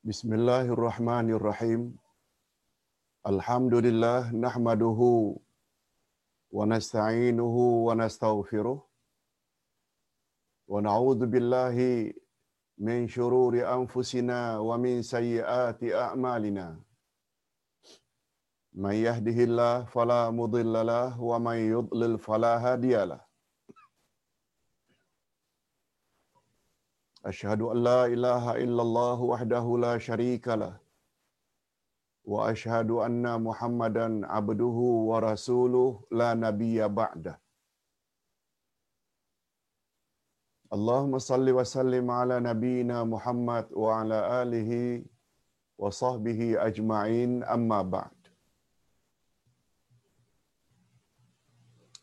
Bismillahirrahmanirrahim. Alhamdulillah nahmaduhu wa nasta'inuhu wa nastaghfiruh. Wa na'udzu billahi min shururi anfusina wa min sayyiati a'malina. Man yahdihillah fala mudilla lahu wa man yudlil fala hadiyalah. أشهد أن لا إله إلا الله وحده لا شريك له وأشهد أن محمدا عبده ورسوله لا نبي بعده اللهم صل وسلم على نبينا محمد وعلى آله وصحبه أجمعين أما بعد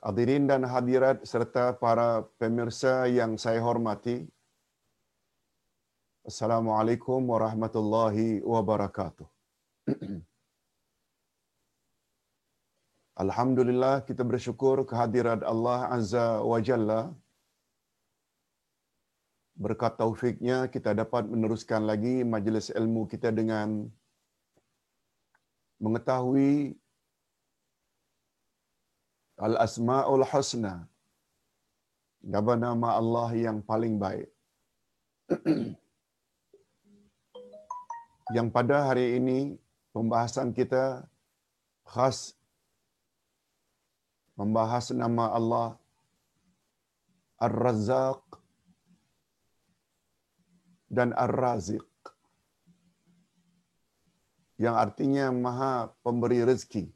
Hadirin dan hadirat serta para pemirsa yang saya hormati, Assalamualaikum warahmatullahi wabarakatuh. Alhamdulillah kita bersyukur kehadirat Allah Azza wa Jalla. Berkat taufiknya kita dapat meneruskan lagi majlis ilmu kita dengan mengetahui Al-Asma'ul Husna. Nama-nama Allah yang paling baik. yang pada hari ini pembahasan kita khas membahas nama Allah Ar-Razzaq dan Ar-Raziq yang artinya Maha Pemberi rezeki,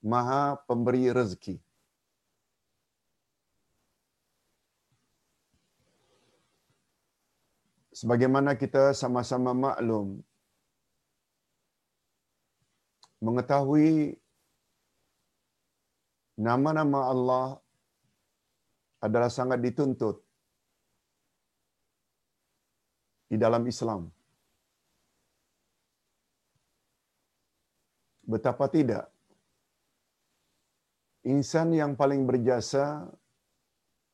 Maha Pemberi rezeki. Sebagaimana kita sama-sama maklum mengetahui nama-nama Allah adalah sangat dituntut di dalam Islam. Betapa tidak insan yang paling berjasa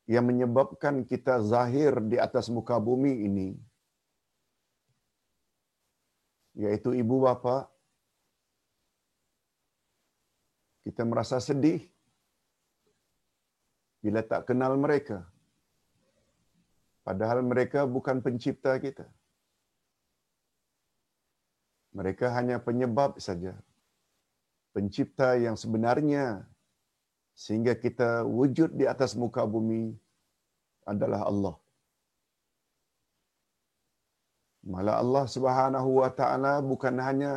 yang menyebabkan kita zahir di atas muka bumi ini yaitu ibu bapa kita merasa sedih bila tak kenal mereka. Padahal mereka bukan pencipta kita. Mereka hanya penyebab saja. Pencipta yang sebenarnya sehingga kita wujud di atas muka bumi adalah Allah. Malah Allah Subhanahu wa taala bukan hanya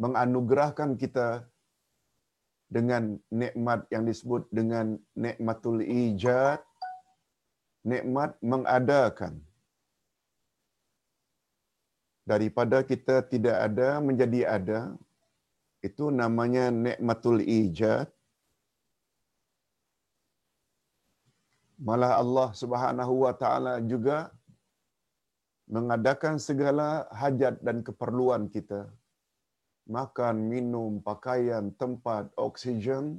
menganugerahkan kita dengan nikmat yang disebut dengan nikmatul ijad nikmat mengadakan. Daripada kita tidak ada menjadi ada itu namanya nikmatul ijad. Malah Allah Subhanahu wa taala juga mengadakan segala hajat dan keperluan kita makan, minum, pakaian, tempat, oksigen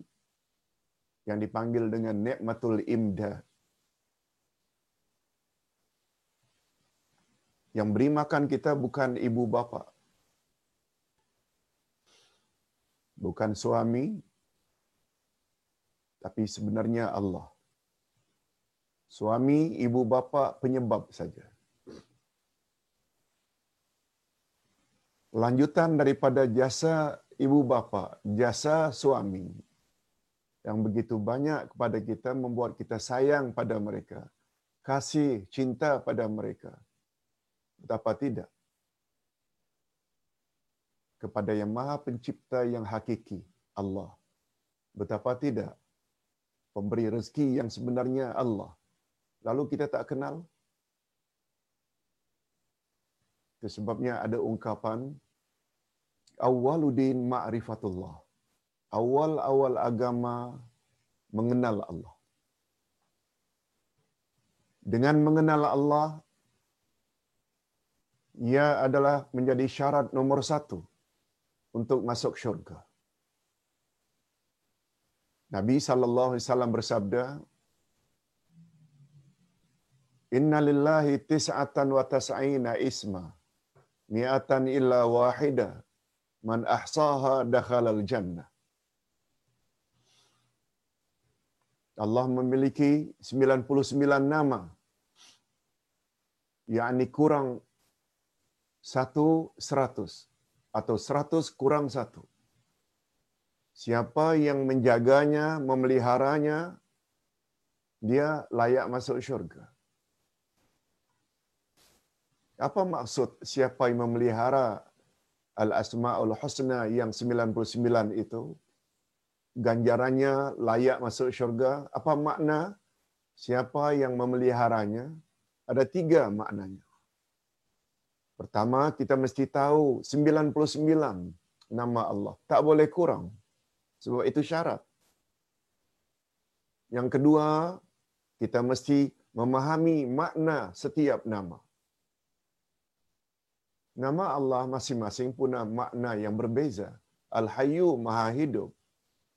yang dipanggil dengan nikmatul imdad. Yang beri makan kita bukan ibu bapa. Bukan suami. Tapi sebenarnya Allah. Suami, ibu bapa penyebab saja. Lanjutan daripada jasa ibu bapa, jasa suami yang begitu banyak kepada kita membuat kita sayang pada mereka, kasih cinta pada mereka. Betapa tidak kepada yang Maha Pencipta yang hakiki, Allah. Betapa tidak pemberi rezeki yang sebenarnya Allah. Lalu kita tak kenal, Itu sebabnya ada ungkapan awwaluddin ma'rifatullah. Awal-awal agama mengenal Allah. Dengan mengenal Allah, ia adalah menjadi syarat nomor satu untuk masuk syurga. Nabi sallallahu alaihi wasallam bersabda, "Inna lillahi tis'atan wa tas'ina isma." Mi'atan illa wahida man ahsaha dakhalal jannah Allah memiliki 99 nama yakni kurang satu seratus atau seratus kurang satu. Siapa yang menjaganya, memeliharanya, dia layak masuk syurga. Apa maksud siapa yang memelihara Al-Asma'ul Husna yang 99 itu? Ganjarannya layak masuk syurga. Apa makna siapa yang memeliharanya? Ada tiga maknanya. Pertama, kita mesti tahu 99 nama Allah. Tak boleh kurang. Sebab itu syarat. Yang kedua, kita mesti memahami makna setiap nama. Nama Allah masing-masing punya makna yang berbeza. Al-Hayyu Maha Hidup.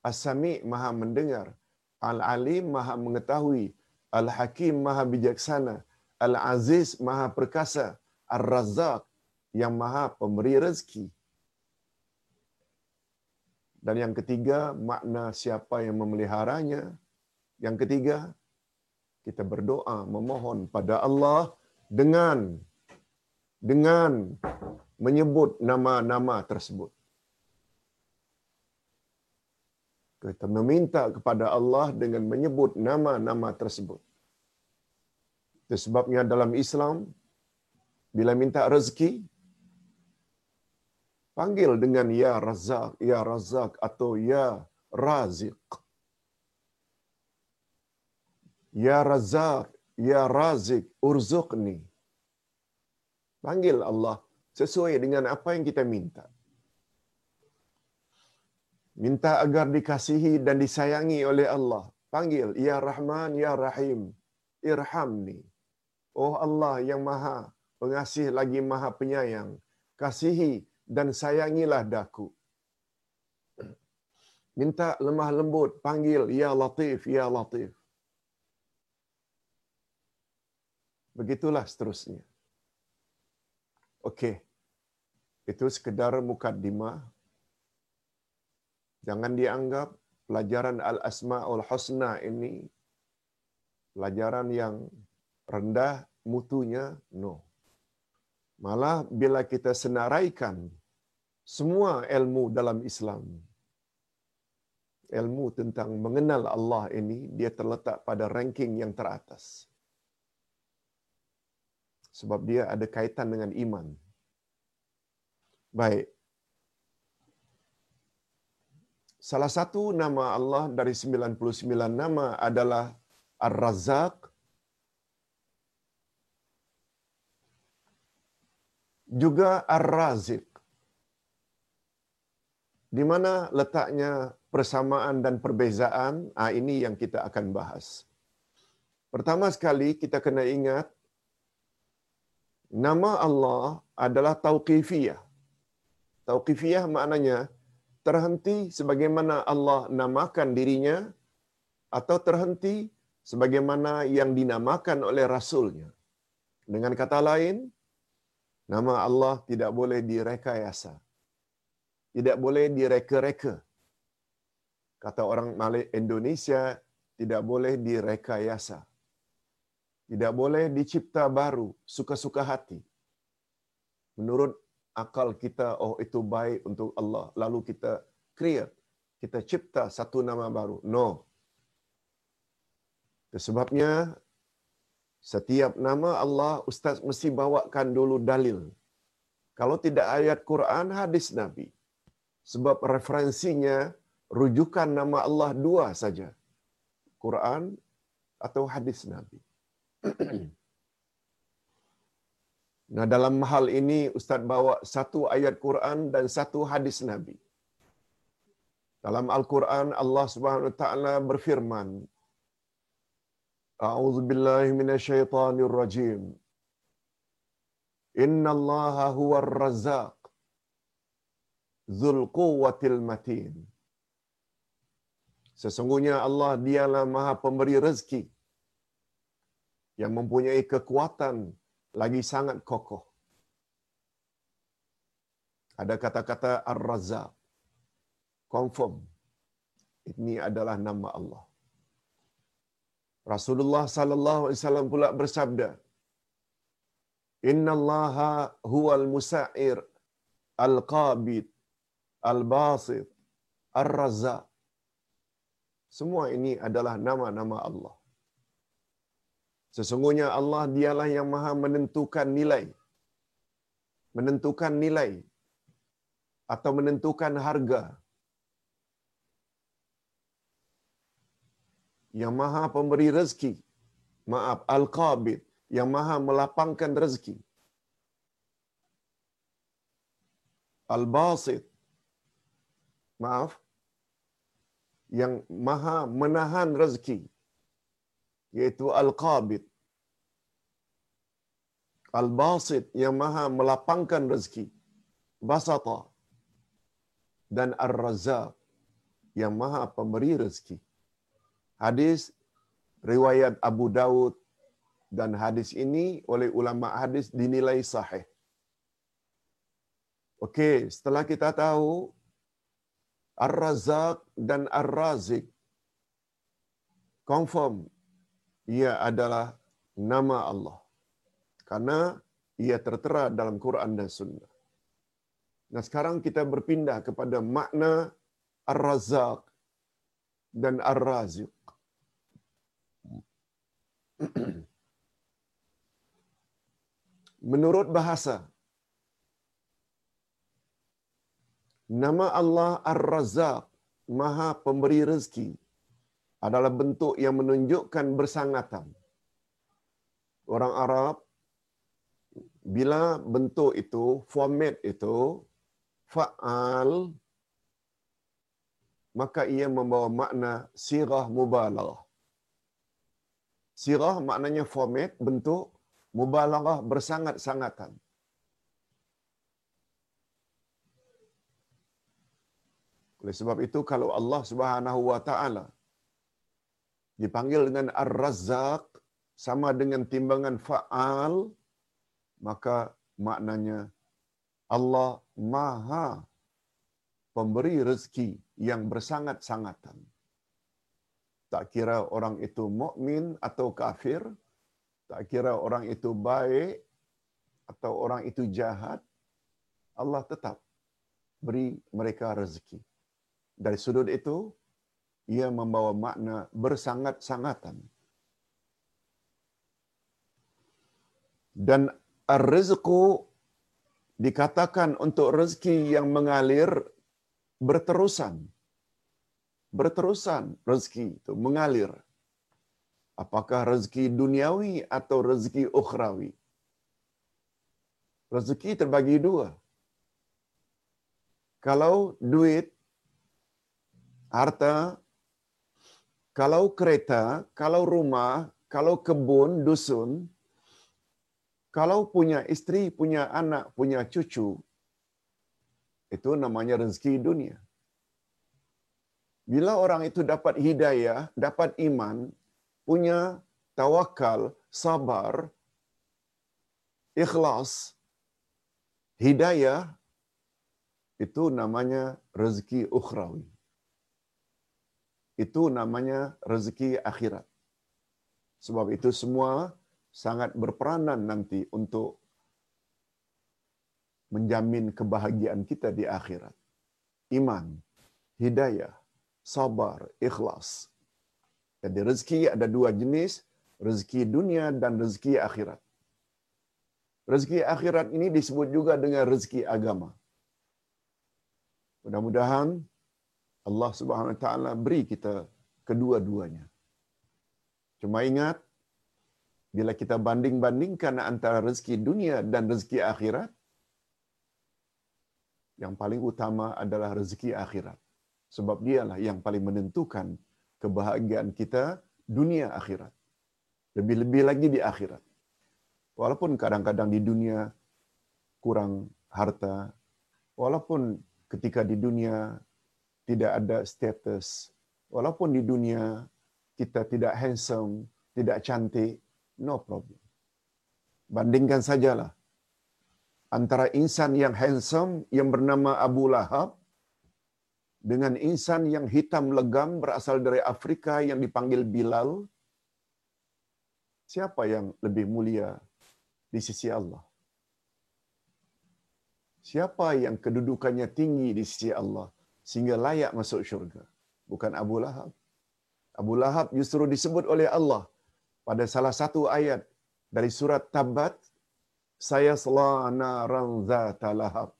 As-Sami Maha Mendengar. Al-Alim Maha Mengetahui. Al-Hakim Maha Bijaksana. Al-Aziz Maha Perkasa. Ar-Razzaq yang Maha Pemberi Rezeki. Dan yang ketiga, makna siapa yang memeliharanya. Yang ketiga, kita berdoa memohon pada Allah dengan dengan menyebut nama-nama tersebut. Kita meminta kepada Allah dengan menyebut nama-nama tersebut. Itu sebabnya dalam Islam, bila minta rezeki, panggil dengan Ya Razak, Ya Razak atau Ya Raziq. Ya Razak, Ya Razik, urzuqni. Panggil Allah sesuai dengan apa yang kita minta. Minta agar dikasihi dan disayangi oleh Allah. Panggil, Ya Rahman, Ya Rahim, irhamni. Oh Allah yang maha pengasih lagi maha penyayang. Kasihi dan sayangilah daku. Minta lemah lembut, panggil, Ya Latif, Ya Latif. Begitulah seterusnya. Okey. Itu sekedar mukaddimah. Jangan dianggap pelajaran Al-Asma'ul Husna ini pelajaran yang rendah mutunya. No. Malah bila kita senaraikan semua ilmu dalam Islam, ilmu tentang mengenal Allah ini, dia terletak pada ranking yang teratas sebab dia ada kaitan dengan iman. Baik. Salah satu nama Allah dari 99 nama adalah Ar-Razzaq. Juga Ar-Raziq. Di mana letaknya persamaan dan perbezaan? Ah ini yang kita akan bahas. Pertama sekali kita kena ingat nama Allah adalah tauqifiyah. Tauqifiyah maknanya terhenti sebagaimana Allah namakan dirinya atau terhenti sebagaimana yang dinamakan oleh Rasulnya. Dengan kata lain, nama Allah tidak boleh direkayasa. Tidak boleh direka-reka. Kata orang Malik Indonesia, tidak boleh direkayasa. Tidak boleh dicipta baru, suka-suka hati. Menurut akal kita, oh itu baik untuk Allah. Lalu kita create, kita cipta satu nama baru. No. Sebabnya, setiap nama Allah, Ustaz mesti bawakan dulu dalil. Kalau tidak ayat Quran, hadis Nabi. Sebab referensinya, rujukan nama Allah dua saja. Quran atau hadis Nabi. Nah dalam hal ini Ustaz bawa satu ayat Quran dan satu hadis Nabi. Dalam Al-Quran Allah Subhanahu wa taala berfirman A'udzu billahi minasyaitonir rajim. Inna Allah huwar razzaq dzul quwwatil matin. Sesungguhnya Allah dialah Maha Pemberi rezeki yang mempunyai kekuatan lagi sangat kokoh. Ada kata-kata Ar-Razzaq. Confirm. Ini adalah nama Allah. Rasulullah sallallahu alaihi wasallam pula bersabda, "Inna huwal musa'ir al-qabid al-basit ar-razzaq." Semua ini adalah nama-nama Allah. Sesungguhnya Allah dialah yang maha menentukan nilai. Menentukan nilai atau menentukan harga. Yang maha pemberi rezeki. Maaf, Al-Qabid. Yang maha melapangkan rezeki. Al-Basit. Maaf. Yang maha menahan rezeki. Iaitu Al-Qabid. Al-Basit yang maha melapangkan rezeki. Basata. Dan Ar-Razzaq yang maha pemberi rezeki. Hadis riwayat Abu Daud dan hadis ini oleh ulama hadis dinilai sahih. Okey, setelah kita tahu Ar-Razzaq dan Ar-Razik confirm ia adalah nama Allah. Karena ia tertera dalam Quran dan Sunnah. Nah sekarang kita berpindah kepada makna Ar-Razzaq dan Ar-Raziq. Menurut bahasa, nama Allah Ar-Razzaq, Maha Pemberi Rezeki, adalah bentuk yang menunjukkan bersangatan. Orang Arab, bila bentuk itu, format itu, fa'al, maka ia membawa makna sirah mubalarah. Sirah maknanya format, bentuk, mubalarah bersangat-sangatan. Oleh sebab itu kalau Allah Subhanahu wa taala dipanggil dengan Ar-Razzaq sama dengan timbangan fa'al maka maknanya Allah Maha pemberi rezeki yang bersangat-sangatan. Tak kira orang itu mukmin atau kafir, tak kira orang itu baik atau orang itu jahat, Allah tetap beri mereka rezeki. Dari sudut itu, ia membawa makna bersangat-sangatan. Dan ar-rizqu dikatakan untuk rezeki yang mengalir berterusan. Berterusan rezeki itu mengalir. Apakah rezeki duniawi atau rezeki ukhrawi? Rezeki terbagi dua. Kalau duit, harta, kalau kereta, kalau rumah, kalau kebun, dusun, kalau punya istri, punya anak, punya cucu, itu namanya rezeki dunia. Bila orang itu dapat hidayah, dapat iman, punya tawakal, sabar, ikhlas, hidayah, itu namanya rezeki ukhrawi. Itu namanya rezeki akhirat. Sebab itu semua sangat berperanan nanti untuk menjamin kebahagiaan kita di akhirat. Iman, hidayah, sabar, ikhlas. Jadi rezeki ada dua jenis, rezeki dunia dan rezeki akhirat. Rezeki akhirat ini disebut juga dengan rezeki agama. Mudah-mudahan Allah Subhanahu Wa Taala beri kita kedua-duanya. Cuma ingat, bila kita banding-bandingkan antara rezeki dunia dan rezeki akhirat, yang paling utama adalah rezeki akhirat. Sebab dialah yang paling menentukan kebahagiaan kita dunia akhirat. Lebih-lebih lagi di akhirat. Walaupun kadang-kadang di dunia kurang harta, walaupun ketika di dunia tidak ada status, walaupun di dunia kita tidak handsome, tidak cantik, no problem. Bandingkan sajalah antara insan yang handsome yang bernama Abu Lahab dengan insan yang hitam legam berasal dari Afrika yang dipanggil Bilal, siapa yang lebih mulia di sisi Allah? Siapa yang kedudukannya tinggi di sisi Allah sehingga layak masuk syurga? Bukan Abu Lahab. Abu Lahab justru disebut oleh Allah pada salah satu ayat dari surat Tabat, saya selana zata lahab.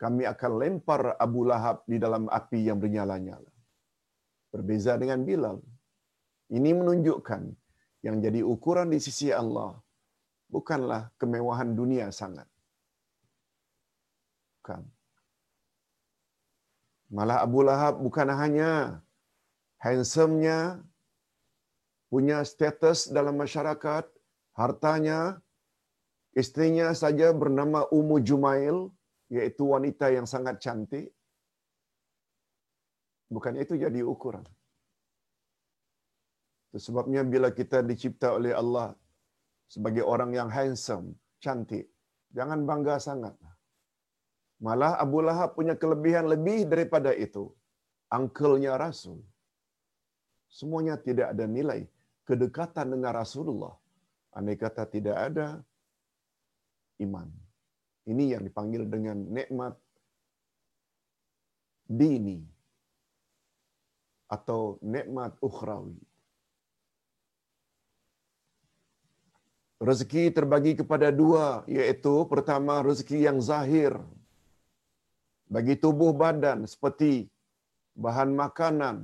Kami akan lempar Abu Lahab di dalam api yang bernyala-nyala. Berbeza dengan Bilal. Ini menunjukkan yang jadi ukuran di sisi Allah bukanlah kemewahan dunia sangat. Bukan. Malah Abu Lahab bukan hanya handsome-nya, punya status dalam masyarakat, hartanya, istrinya saja bernama Ummu Jumail, yaitu wanita yang sangat cantik. Bukan itu jadi ukuran. Itu sebabnya bila kita dicipta oleh Allah sebagai orang yang handsome, cantik, jangan bangga sangat. Malah Abu Lahab punya kelebihan lebih daripada itu. Angkelnya Rasul. Semuanya tidak ada nilai kedekatan dengan Rasulullah. Andai kata tidak ada iman. Ini yang dipanggil dengan nikmat dini atau nikmat ukhrawi. Rezeki terbagi kepada dua, iaitu pertama rezeki yang zahir bagi tubuh badan seperti bahan makanan,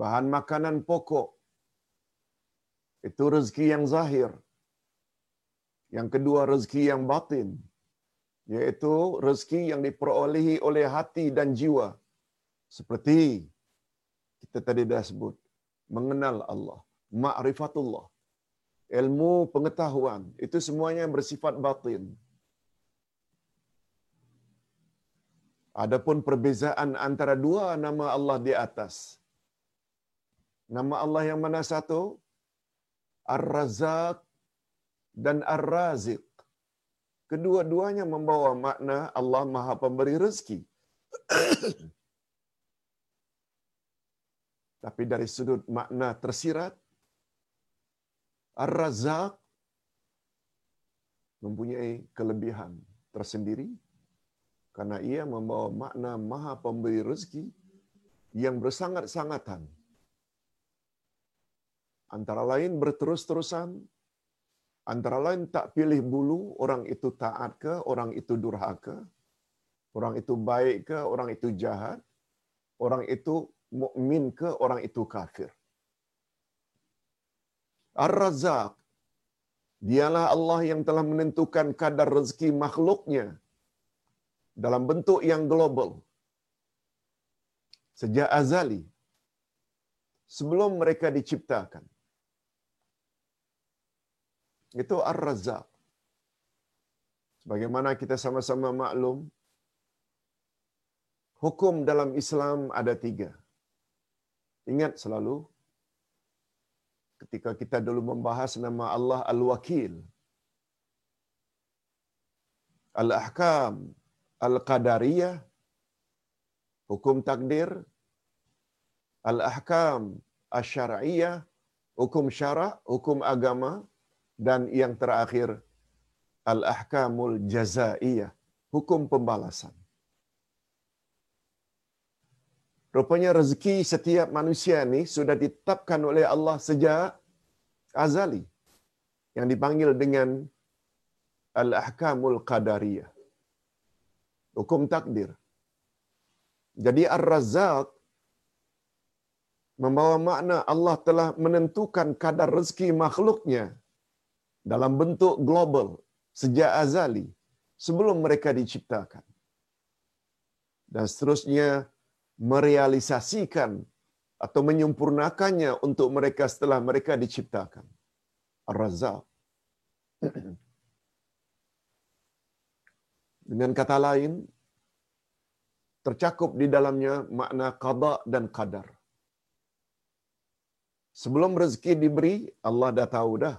bahan makanan pokok. Itu rezeki yang zahir. Yang kedua rezeki yang batin, iaitu rezeki yang diperolehi oleh hati dan jiwa. Seperti kita tadi dah sebut, mengenal Allah, ma'rifatullah, ilmu pengetahuan, itu semuanya bersifat batin. Adapun perbezaan antara dua nama Allah di atas. Nama Allah yang mana satu? Ar-Razak dan Ar-Raziq. Kedua-duanya membawa makna Allah Maha Pemberi rezeki. Tapi dari sudut makna tersirat, Ar-Razak mempunyai kelebihan tersendiri karena ia membawa makna Maha Pemberi rezeki yang bersangat-sangatan. Antara lain berterus-terusan, antara lain tak pilih bulu, orang itu taat ke, orang itu durhaka, orang itu baik ke, orang itu jahat, orang itu mukmin ke, orang itu kafir. Ar-Razak, dialah Allah yang telah menentukan kadar rezeki makhluknya dalam bentuk yang global. Sejak azali, sebelum mereka diciptakan. Itu Ar-Razzaq. Sebagaimana kita sama-sama maklum, hukum dalam Islam ada tiga. Ingat selalu, ketika kita dulu membahas nama Allah Al-Wakil, Al-Ahkam, Al-Qadariyah, hukum takdir, Al-Ahkam, Al-Syara'iyah, hukum syara' hukum agama, dan yang terakhir, Al-Ahkamul Jazaiyah, hukum pembalasan. Rupanya rezeki setiap manusia ini sudah ditetapkan oleh Allah sejak azali. Yang dipanggil dengan Al-Ahkamul Qadariyah hukum takdir. Jadi Ar-Razzaq membawa makna Allah telah menentukan kadar rezeki makhluknya dalam bentuk global sejak azali sebelum mereka diciptakan. Dan seterusnya merealisasikan atau menyempurnakannya untuk mereka setelah mereka diciptakan. Ar-Razzaq. Dengan kata lain, tercakup di dalamnya makna qada dan qadar. Sebelum rezeki diberi, Allah dah tahu dah.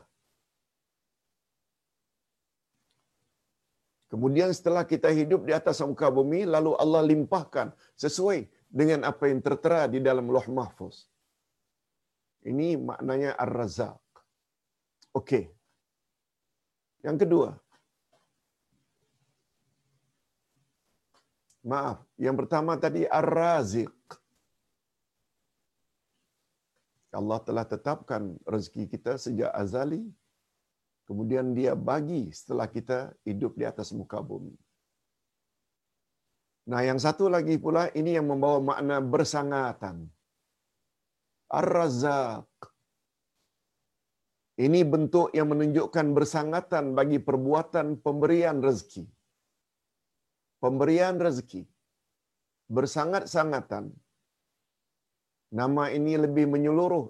Kemudian setelah kita hidup di atas muka bumi, lalu Allah limpahkan sesuai dengan apa yang tertera di dalam loh mahfuz. Ini maknanya Ar-Razak. Okey. Yang kedua. Maaf, yang pertama tadi Ar-Raziq. Allah telah tetapkan rezeki kita sejak azali. Kemudian dia bagi setelah kita hidup di atas muka bumi. Nah, yang satu lagi pula ini yang membawa makna bersangatan. Ar-Razzaq. Ini bentuk yang menunjukkan bersangatan bagi perbuatan pemberian rezeki. Pemberian rezeki. Bersangat-sangatan. Nama ini lebih menyeluruh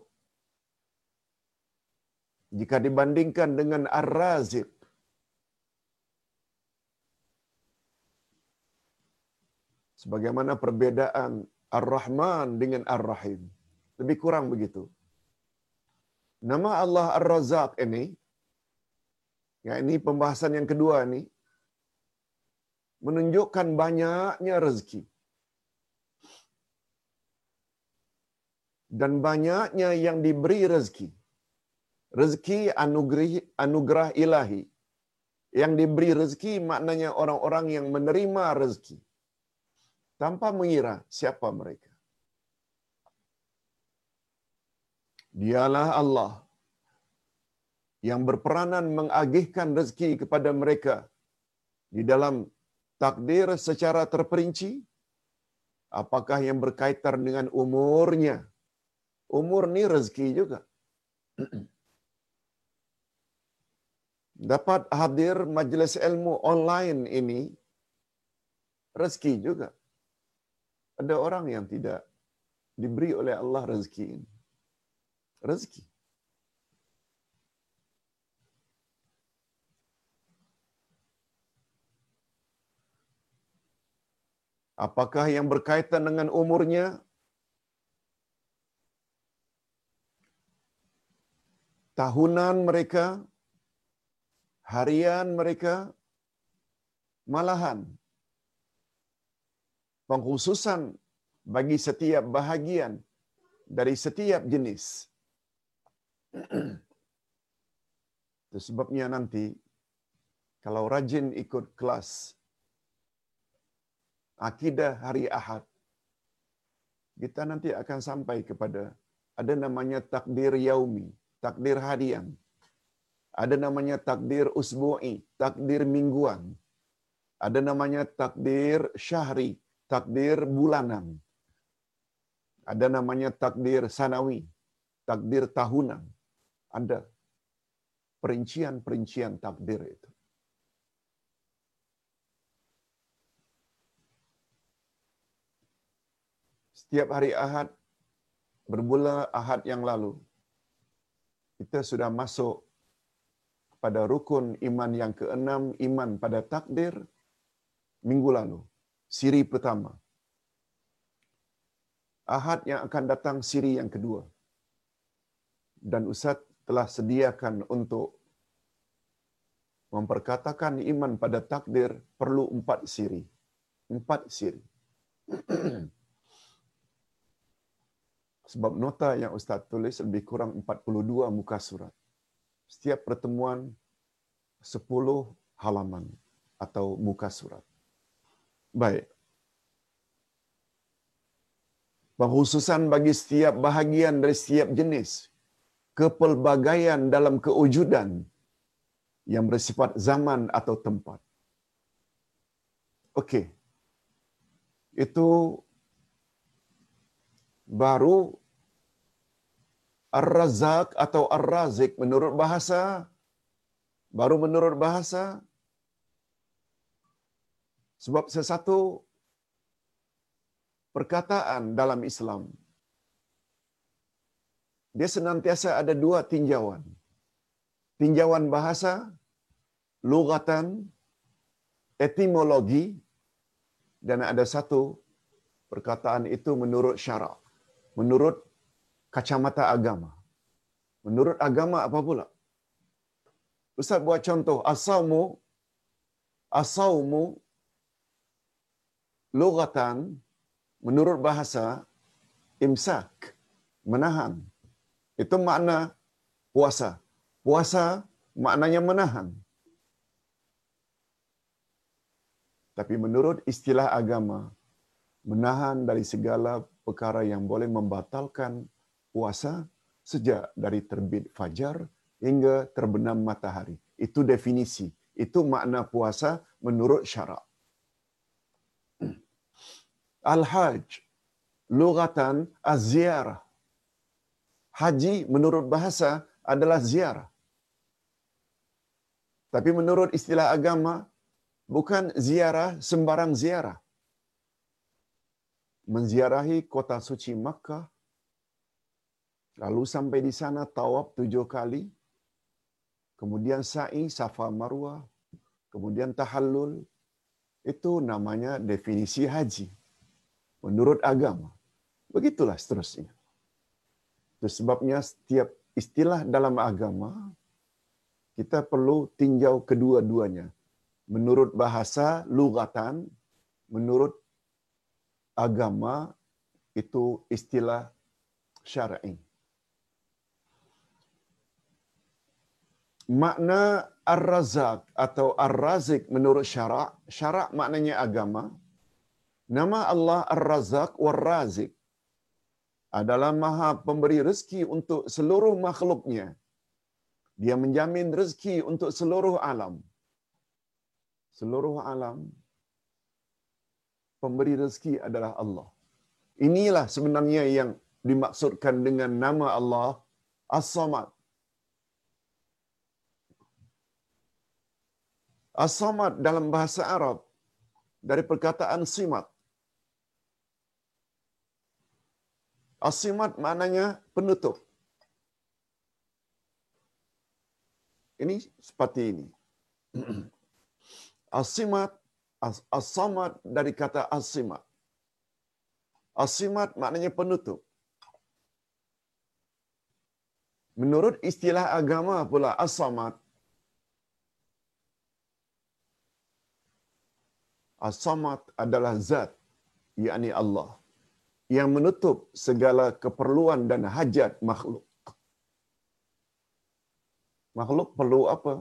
jika dibandingkan dengan Ar-Raziq. Sebagaimana perbedaan Ar-Rahman dengan Ar-Rahim. Lebih kurang begitu. Nama Allah Ar-Razak ini, ya ini pembahasan yang kedua ini, menunjukkan banyaknya rezeki. Dan banyaknya yang diberi rezeki. Rezeki anugerah, anugerah ilahi. Yang diberi rezeki maknanya orang-orang yang menerima rezeki. Tanpa mengira siapa mereka. Dialah Allah yang berperanan mengagihkan rezeki kepada mereka di dalam takdir secara terperinci. Apakah yang berkaitan dengan umurnya? Umur ni rezeki juga. Dapat hadir majlis ilmu online ini rezeki juga. Ada orang yang tidak diberi oleh Allah rezeki ini rezeki. Apakah yang berkaitan dengan umurnya? Tahunan mereka, harian mereka, malahan. Pengkhususan bagi setiap bahagian dari setiap jenis. Itu sebabnya nanti kalau rajin ikut kelas akidah hari Ahad, kita nanti akan sampai kepada ada namanya takdir yaumi, takdir harian. Ada namanya takdir usbu'i, takdir mingguan. Ada namanya takdir syahri, takdir bulanan. Ada namanya takdir sanawi, takdir tahunan ada perincian-perincian takdir itu. Setiap hari Ahad, bermula Ahad yang lalu, kita sudah masuk pada rukun iman yang keenam, iman pada takdir, minggu lalu, siri pertama. Ahad yang akan datang siri yang kedua. Dan Ustaz telah sediakan untuk memperkatakan iman pada takdir perlu empat siri. Empat siri. Sebab nota yang Ustaz tulis lebih kurang 42 muka surat. Setiap pertemuan 10 halaman atau muka surat. Baik. Penghususan bagi setiap bahagian dari setiap jenis kepelbagaian dalam kewujudan yang bersifat zaman atau tempat. Okey. Itu baru Ar-Razak atau Ar-Razik menurut bahasa baru menurut bahasa sebab sesuatu perkataan dalam Islam dia senantiasa ada dua tinjauan. Tinjauan bahasa, lugatan, etimologi, dan ada satu perkataan itu menurut syarak. Menurut kacamata agama. Menurut agama apa pula? Ustaz buat contoh, asamu Asaumu lugatan menurut bahasa imsak menahan. Itu makna puasa. Puasa maknanya menahan. Tapi menurut istilah agama, menahan dari segala perkara yang boleh membatalkan puasa sejak dari terbit fajar hingga terbenam matahari. Itu definisi. Itu makna puasa menurut syarak. Al-Hajj, lugatan az-ziarah. Haji menurut bahasa adalah ziarah. Tapi menurut istilah agama, bukan ziarah sembarang ziarah. Menziarahi kota suci Makkah, lalu sampai di sana tawaf tujuh kali, kemudian sa'i, safa marwah, kemudian tahallul, itu namanya definisi haji. Menurut agama. Begitulah seterusnya. Itu sebabnya setiap istilah dalam agama, kita perlu tinjau kedua-duanya. Menurut bahasa, lugatan, menurut agama, itu istilah syar'i. Makna Ar-Razak atau Ar-Razik menurut syarak, syarak maknanya agama. Nama Allah Ar-Razak War-Razik adalah maha pemberi rezeki untuk seluruh makhluknya. Dia menjamin rezeki untuk seluruh alam. Seluruh alam pemberi rezeki adalah Allah. Inilah sebenarnya yang dimaksudkan dengan nama Allah As-Samad. As-Samad dalam bahasa Arab dari perkataan simat Asimat maknanya penutup. Ini seperti ini. Asimat, as-samad dari kata asimat. Asimat maknanya penutup. Menurut istilah agama pula as-samad. As-samad adalah zat, yakni Allah yang menutup segala keperluan dan hajat makhluk. Makhluk perlu apa?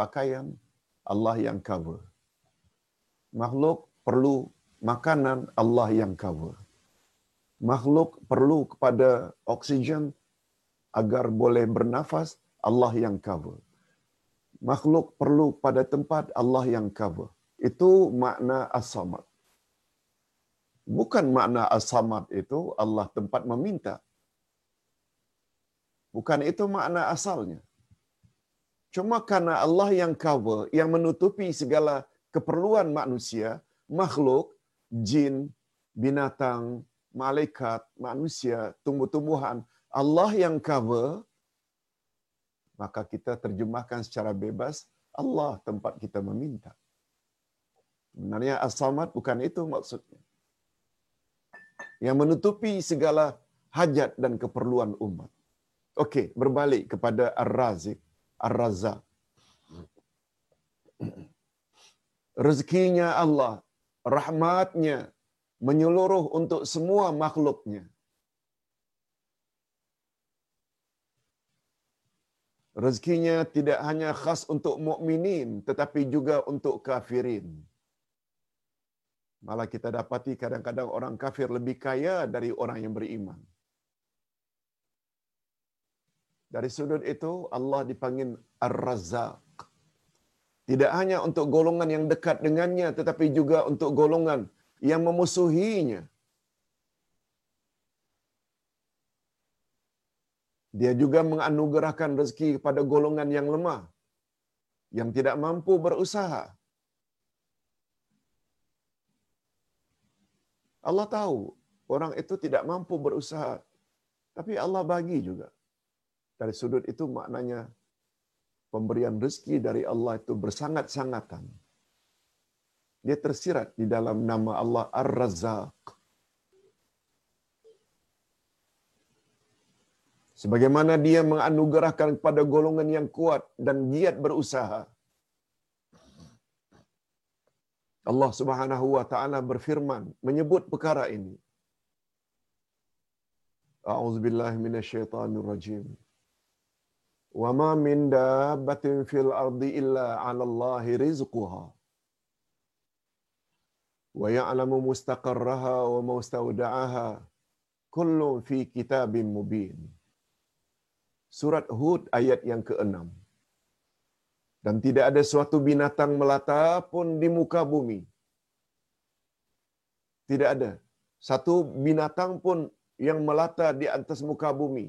Pakaian Allah yang cover. Makhluk perlu makanan Allah yang cover. Makhluk perlu kepada oksigen agar boleh bernafas Allah yang cover. Makhluk perlu pada tempat Allah yang cover. Itu makna as-samad. Bukan makna as-samad itu Allah tempat meminta. Bukan itu makna asalnya. Cuma karena Allah yang cover, yang menutupi segala keperluan manusia, makhluk, jin, binatang, malaikat, manusia, tumbuh-tumbuhan, Allah yang cover, maka kita terjemahkan secara bebas, Allah tempat kita meminta. Sebenarnya as-samad bukan itu maksudnya yang menutupi segala hajat dan keperluan umat. Okey, berbalik kepada Ar-Razik, Ar-Razzaq. Rezekinya Allah, rahmatnya menyeluruh untuk semua makhluknya. Rezekinya tidak hanya khas untuk mukminin tetapi juga untuk kafirin. Malah kita dapati kadang-kadang orang kafir lebih kaya dari orang yang beriman. Dari sudut itu Allah dipanggil Ar-Razzaq. Tidak hanya untuk golongan yang dekat dengannya tetapi juga untuk golongan yang memusuhinya. Dia juga menganugerahkan rezeki kepada golongan yang lemah yang tidak mampu berusaha. Allah tahu orang itu tidak mampu berusaha. Tapi Allah bagi juga. Dari sudut itu maknanya pemberian rezeki dari Allah itu bersangat-sangatan. Dia tersirat di dalam nama Allah Ar-Razzaq. Sebagaimana dia menganugerahkan kepada golongan yang kuat dan giat berusaha. Allah Subhanahu wa taala berfirman menyebut perkara ini. A'udzubillahi minasyaitonir rajim. Dabbatin fil ardi illa 'ala Allahi rizquha. Wa ya'lamu mustaqarraha wa mustawda'aha kullu fi kitabim mubin. Surat Hud ayat yang ke-6. Dan tidak ada suatu binatang melata pun di muka bumi. Tidak ada. Satu binatang pun yang melata di atas muka bumi.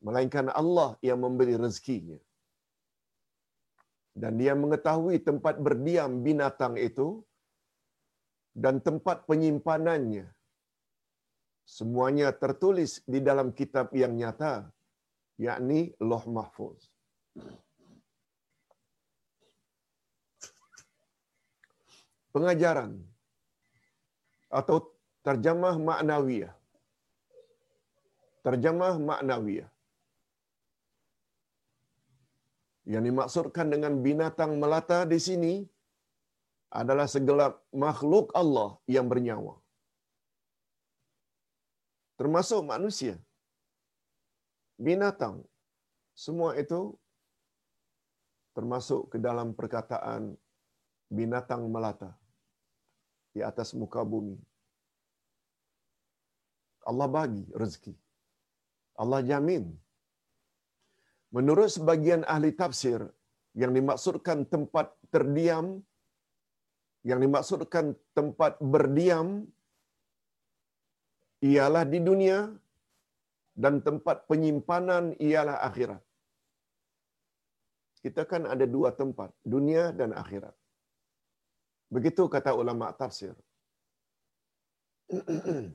Melainkan Allah yang memberi rezekinya. Dan dia mengetahui tempat berdiam binatang itu dan tempat penyimpanannya. Semuanya tertulis di dalam kitab yang nyata, yakni Loh Mahfuz. Pengajaran atau terjemah maknawiyah. Terjemah maknawiyah. Yang dimaksudkan dengan binatang melata di sini adalah segelap makhluk Allah yang bernyawa. Termasuk manusia. Binatang. Semua itu termasuk ke dalam perkataan binatang melata di atas muka bumi. Allah bagi rezeki. Allah jamin. Menurut sebagian ahli tafsir, yang dimaksudkan tempat terdiam, yang dimaksudkan tempat berdiam, ialah di dunia dan tempat penyimpanan ialah akhirat. Kita kan ada dua tempat, dunia dan akhirat. Begitu kata ulama tafsir.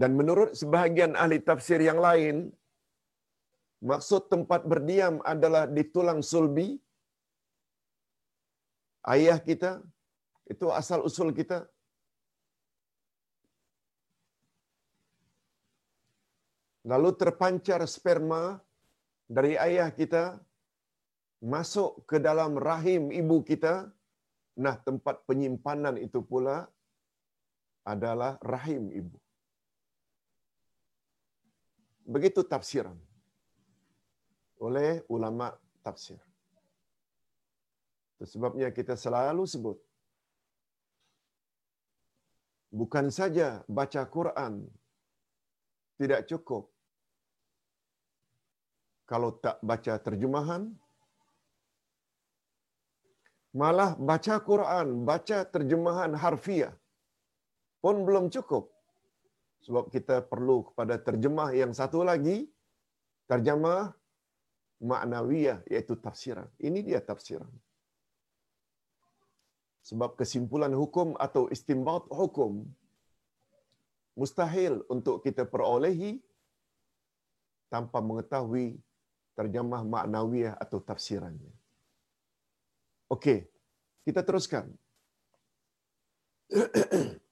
Dan menurut sebahagian ahli tafsir yang lain, maksud tempat berdiam adalah di tulang sulbi ayah kita, itu asal usul kita. Lalu terpancar sperma dari ayah kita masuk ke dalam rahim ibu kita. Nah, tempat penyimpanan itu pula adalah rahim ibu. Begitu tafsiran oleh ulama tafsir. Sebabnya kita selalu sebut bukan saja baca Quran tidak cukup kalau tak baca terjemahan malah baca Quran, baca terjemahan harfiah pun belum cukup. Sebab kita perlu kepada terjemah yang satu lagi, terjemah maknawiyah, iaitu tafsiran. Ini dia tafsiran. Sebab kesimpulan hukum atau istimbat hukum mustahil untuk kita perolehi tanpa mengetahui terjemah maknawiyah atau tafsirannya. Okey, kita teruskan.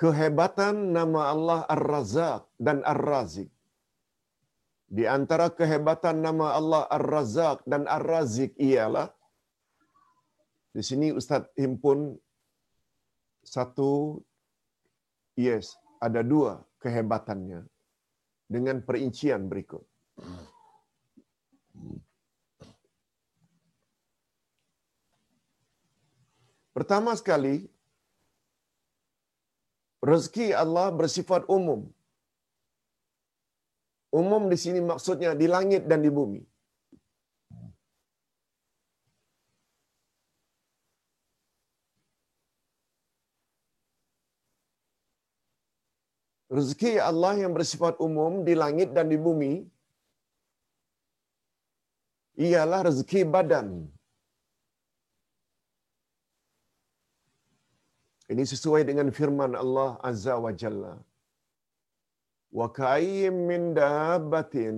Kehebatan nama Allah Ar-Razzaq dan Ar-Razik. Di antara kehebatan nama Allah Ar-Razzaq dan Ar-Razik ialah di sini Ustaz himpun satu yes, ada dua kehebatannya dengan perincian berikut. Pertama sekali, rezeki Allah bersifat umum. Umum di sini maksudnya di langit dan di bumi. Rezeki Allah yang bersifat umum di langit dan di bumi ialah rezeki badan. Ini sesuai dengan firman Allah Azza wa Jalla. Dabbatin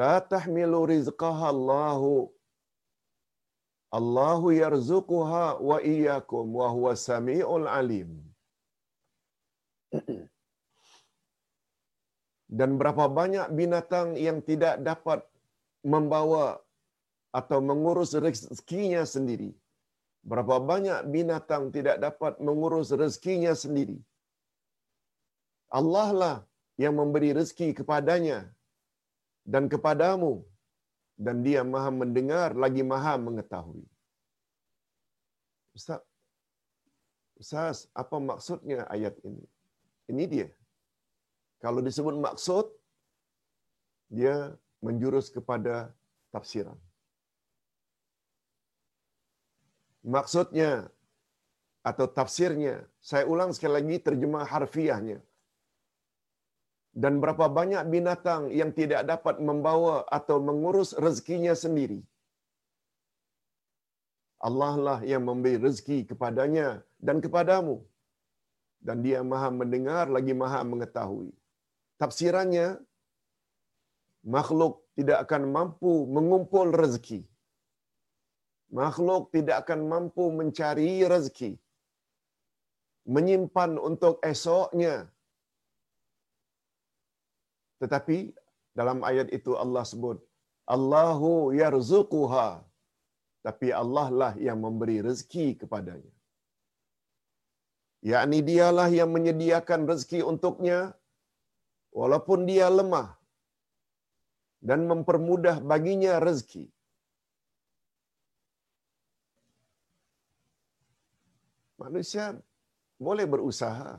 la tahmilu rizqaha Allahu Allahu yarzuquha wa iyyakum wa huwa samiul alim. Dan berapa banyak binatang yang tidak dapat membawa atau mengurus rezekinya sendiri. Berapa banyak binatang tidak dapat mengurus rezekinya sendiri. Allah lah yang memberi rezeki kepadanya dan kepadamu dan dia maha mendengar lagi maha mengetahui. Ustaz, Ustaz, apa maksudnya ayat ini? Ini dia. Kalau disebut maksud, dia menjurus kepada tafsiran. Maksudnya atau tafsirnya, saya ulang sekali lagi terjemah harfiahnya. Dan berapa banyak binatang yang tidak dapat membawa atau mengurus rezekinya sendiri. Allah lah yang memberi rezeki kepadanya dan kepadamu. Dan dia maha mendengar lagi maha mengetahui. Tafsirannya, makhluk tidak akan mampu mengumpul rezeki. Makhluk tidak akan mampu mencari rezeki. Menyimpan untuk esoknya. Tetapi dalam ayat itu Allah sebut, Allahu yarzuquha. Tapi Allah lah yang memberi rezeki kepadanya. Yakni dialah yang menyediakan rezeki untuknya walaupun dia lemah dan mempermudah baginya rezeki. Manusia boleh berusaha.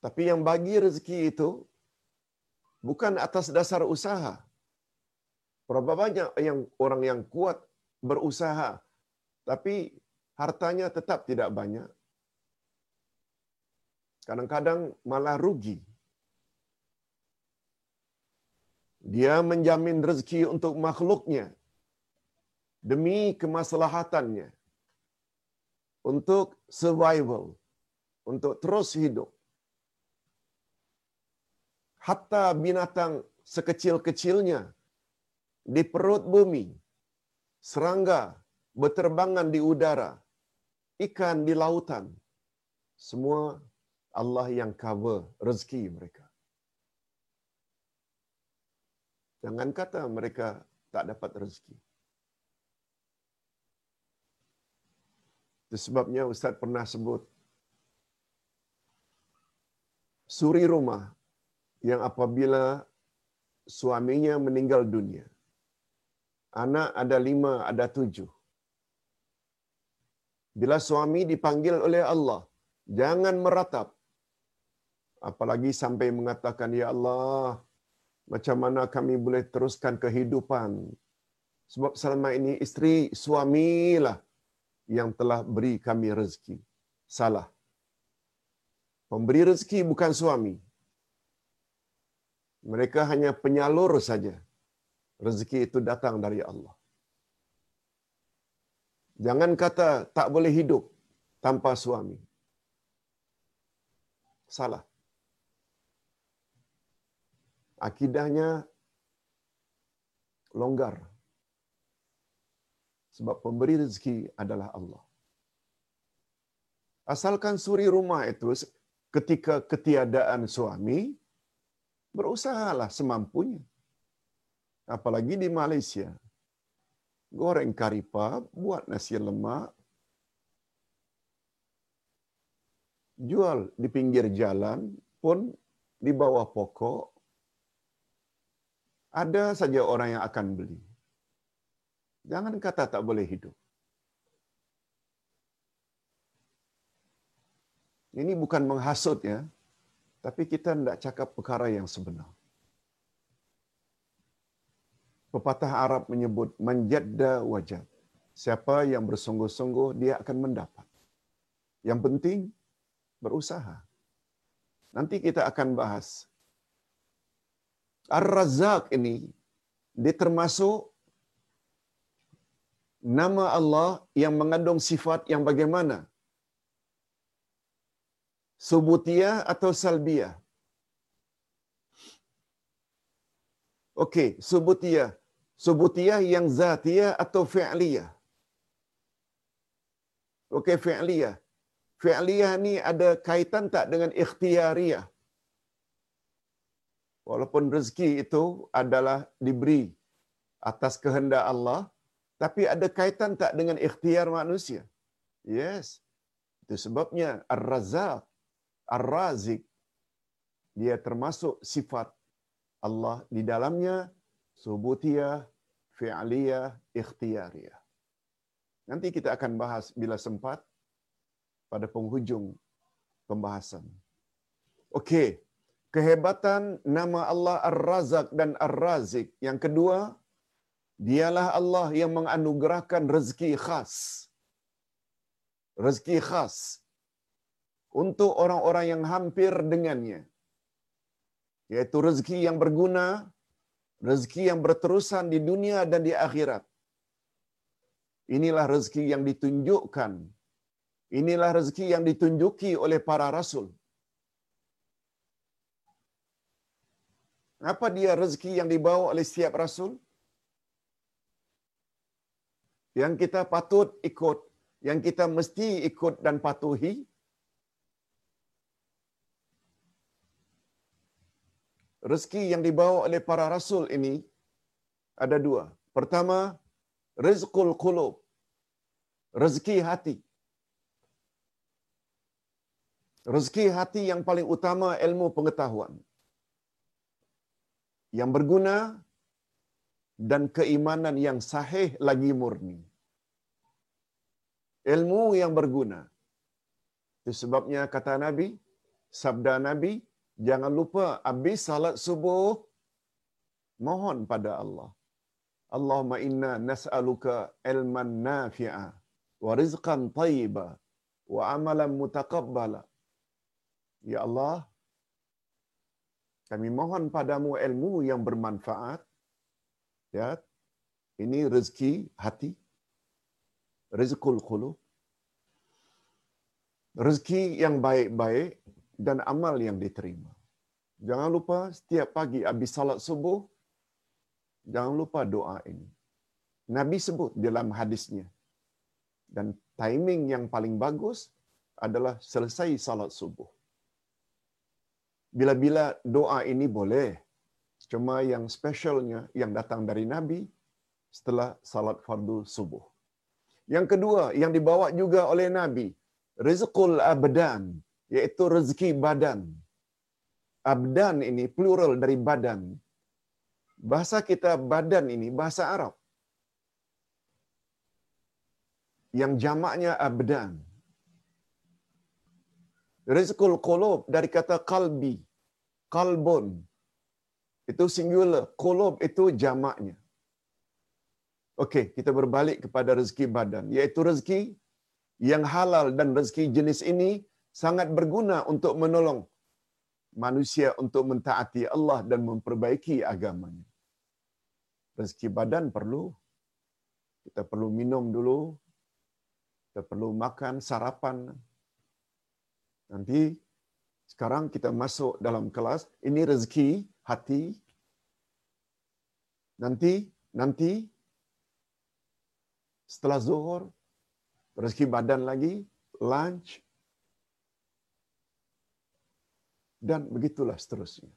Tapi yang bagi rezeki itu bukan atas dasar usaha. Berapa banyak yang orang yang kuat berusaha tapi hartanya tetap tidak banyak. Kadang-kadang malah rugi. Dia menjamin rezeki untuk makhluknya demi kemaslahatannya untuk survival, untuk terus hidup. Hatta binatang sekecil-kecilnya di perut bumi, serangga berterbangan di udara, ikan di lautan, semua Allah yang cover rezeki mereka. Jangan kata mereka tak dapat rezeki. Itu sebabnya Ustaz pernah sebut suri rumah yang apabila suaminya meninggal dunia. Anak ada lima, ada tujuh. Bila suami dipanggil oleh Allah, jangan meratap. Apalagi sampai mengatakan, Ya Allah, macam mana kami boleh teruskan kehidupan? Sebab selama ini isteri suamilah yang telah beri kami rezeki. Salah. Pemberi rezeki bukan suami. Mereka hanya penyalur saja. Rezeki itu datang dari Allah. Jangan kata tak boleh hidup tanpa suami. Salah. Akidahnya longgar. Sebab pemberi rezeki adalah Allah. Asalkan suri rumah itu ketika ketiadaan suami, berusahalah semampunya. Apalagi di Malaysia. Goreng karipa, buat nasi lemak, jual di pinggir jalan pun di bawah pokok, ada saja orang yang akan beli. Jangan kata tak boleh hidup. Ini bukan menghasut ya, tapi kita tidak cakap perkara yang sebenar. Pepatah Arab menyebut menjadda wajah. Siapa yang bersungguh-sungguh dia akan mendapat. Yang penting berusaha. Nanti kita akan bahas. Ar-Razzaq ini dia termasuk nama Allah yang mengandung sifat yang bagaimana? Subutiyah atau salbiyah? Okey, subutiyah. Subutiyah yang zatiyah atau fi'liyah? Okey, fi'liyah. Fi'liyah ni ada kaitan tak dengan ikhtiariyah? Walaupun rezeki itu adalah diberi atas kehendak Allah, Tapi ada kaitan tak dengan ikhtiar manusia? Yes. Itu sebabnya Ar-Razzaq, Ar-Razik, dia termasuk sifat Allah di dalamnya subutiyah, fi'liyah, ikhtiyariyah. Nanti kita akan bahas bila sempat pada penghujung pembahasan. Okey. Kehebatan nama Allah Ar-Razak dan Ar-Razik. Yang kedua, dialah Allah yang menganugerahkan rezeki khas. Rezeki khas untuk orang-orang yang hampir dengannya. Yaitu rezeki yang berguna, rezeki yang berterusan di dunia dan di akhirat. Inilah rezeki yang ditunjukkan. Inilah rezeki yang ditunjuki oleh para rasul. Apa dia rezeki yang dibawa oleh setiap rasul? Yang kita patut ikut, yang kita mesti ikut dan patuhi. Rezeki yang dibawa oleh para rasul ini ada dua. Pertama, rizqul qulub. Rezeki hati. Rezeki hati yang paling utama ilmu pengetahuan. Yang berguna dan keimanan yang sahih lagi murni. Ilmu yang berguna. Itu sebabnya kata Nabi, sabda Nabi, jangan lupa habis salat subuh, mohon pada Allah. Allahumma inna nas'aluka ilman nafi'a wa rizqan tayyiba wa amalan mutaqabbala. Ya Allah, kami mohon padamu ilmu yang bermanfaat. Ya, ini rezeki hati, rezekul qulub, rezeki yang baik-baik dan amal yang diterima. Jangan lupa setiap pagi habis salat subuh, jangan lupa doa ini. Nabi sebut dalam hadisnya. Dan timing yang paling bagus adalah selesai salat subuh. Bila-bila doa ini boleh. Cuma yang specialnya yang datang dari Nabi setelah salat fardu subuh. Yang kedua yang dibawa juga oleh Nabi, rizqul abdan, iaitu rezeki badan. Abdan ini plural dari badan. Bahasa kita badan ini bahasa Arab. Yang jamaknya abdan. Rizqul qulub dari kata kalbi. Kalbun. Itu singular. Qulub itu jamaknya. Okey, kita berbalik kepada rezeki badan. Iaitu rezeki yang halal dan rezeki jenis ini sangat berguna untuk menolong manusia untuk mentaati Allah dan memperbaiki agamanya. Rezeki badan perlu. Kita perlu minum dulu. Kita perlu makan, sarapan. Nanti sekarang kita masuk dalam kelas. Ini rezeki hati. Nanti, nanti setelah zuhur, rezeki badan lagi, lunch, dan begitulah seterusnya.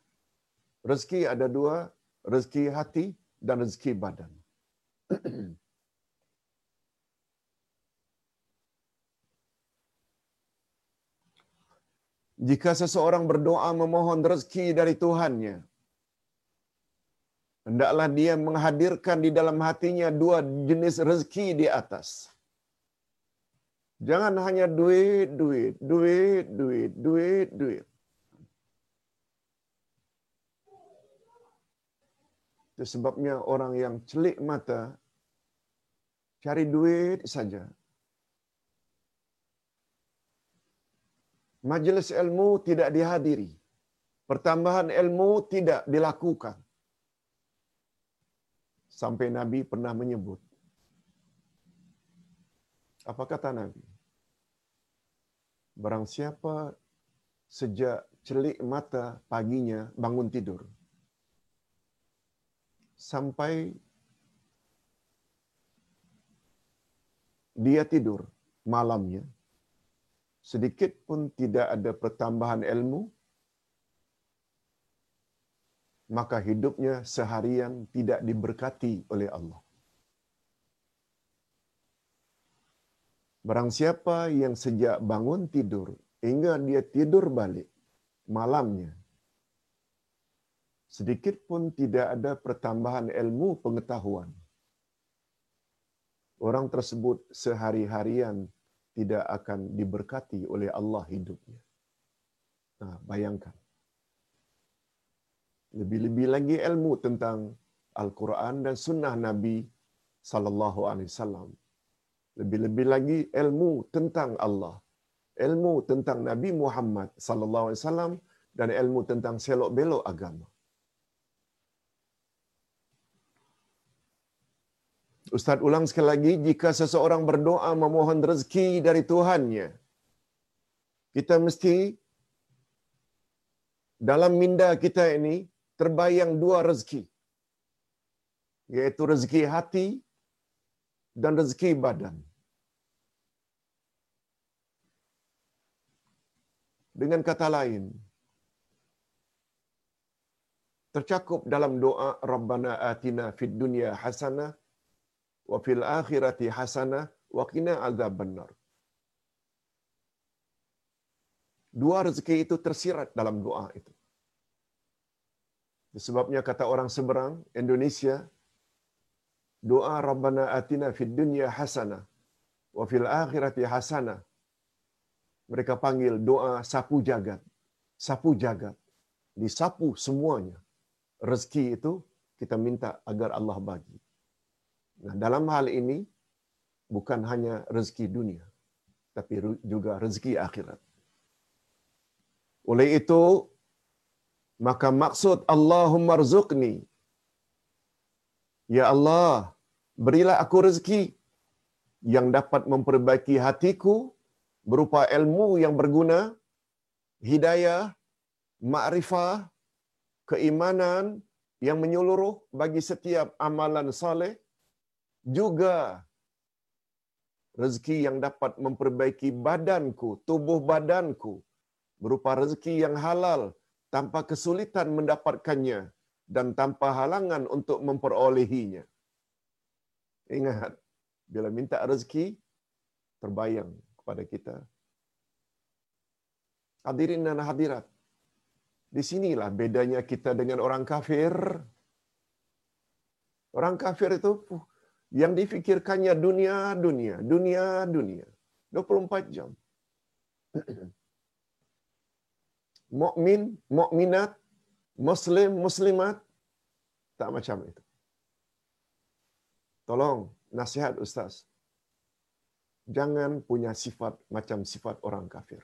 Rezeki ada dua, rezeki hati dan rezeki badan. Jika seseorang berdoa memohon rezeki dari Tuhannya, hendaklah dia menghadirkan di dalam hatinya dua jenis rezeki di atas. Jangan hanya duit, duit, duit, duit, duit, duit. Itu sebabnya orang yang celik mata cari duit saja. Majlis ilmu tidak dihadiri. Pertambahan ilmu tidak dilakukan. Sampai Nabi pernah menyebut. Apa kata Nabi? Barang siapa sejak celik mata paginya bangun tidur sampai dia tidur malamnya. Sedikit pun tidak ada pertambahan ilmu maka hidupnya seharian tidak diberkati oleh Allah. Barang siapa yang sejak bangun tidur hingga dia tidur balik malamnya, sedikit pun tidak ada pertambahan ilmu pengetahuan. Orang tersebut sehari-harian tidak akan diberkati oleh Allah hidupnya. Nah, bayangkan. Lebih-lebih lagi ilmu tentang Al-Quran dan Sunnah Nabi Sallallahu Alaihi Wasallam. Lebih-lebih lagi ilmu tentang Allah, ilmu tentang Nabi Muhammad Sallallahu Alaihi Wasallam dan ilmu tentang selok belok agama. Ustaz ulang sekali lagi, jika seseorang berdoa memohon rezeki dari Tuhannya, kita mesti dalam minda kita ini terbayang dua rezeki. Yaitu rezeki hati dan rezeki badan. Dengan kata lain, tercakup dalam doa Rabbana atina fid dunya hasanah wa fil akhirati hasanah wa qina azabannar. Dua rezeki itu tersirat dalam doa itu. Sebabnya kata orang seberang Indonesia, doa Rabbana atina fid dunya hasanah wa fil akhirati hasanah. Mereka panggil doa sapu jagat. Sapu jagat. Disapu semuanya. Rezeki itu kita minta agar Allah bagi. Nah, dalam hal ini bukan hanya rezeki dunia, tapi juga rezeki akhirat. Oleh itu, maka maksud Allahumma rzuqni. Ya Allah, berilah aku rezeki yang dapat memperbaiki hatiku berupa ilmu yang berguna, hidayah, ma'rifah, keimanan yang menyeluruh bagi setiap amalan saleh, juga rezeki yang dapat memperbaiki badanku, tubuh badanku, berupa rezeki yang halal tanpa kesulitan mendapatkannya dan tanpa halangan untuk memperolehinya. Ingat, bila minta rezeki, terbayang kepada kita. Hadirin dan hadirat, di sinilah bedanya kita dengan orang kafir. Orang kafir itu yang difikirkannya dunia, dunia, dunia, dunia. 24 jam. Mukmin, mukminat, muslim, muslimat tak macam itu. Tolong nasihat ustaz. Jangan punya sifat macam sifat orang kafir.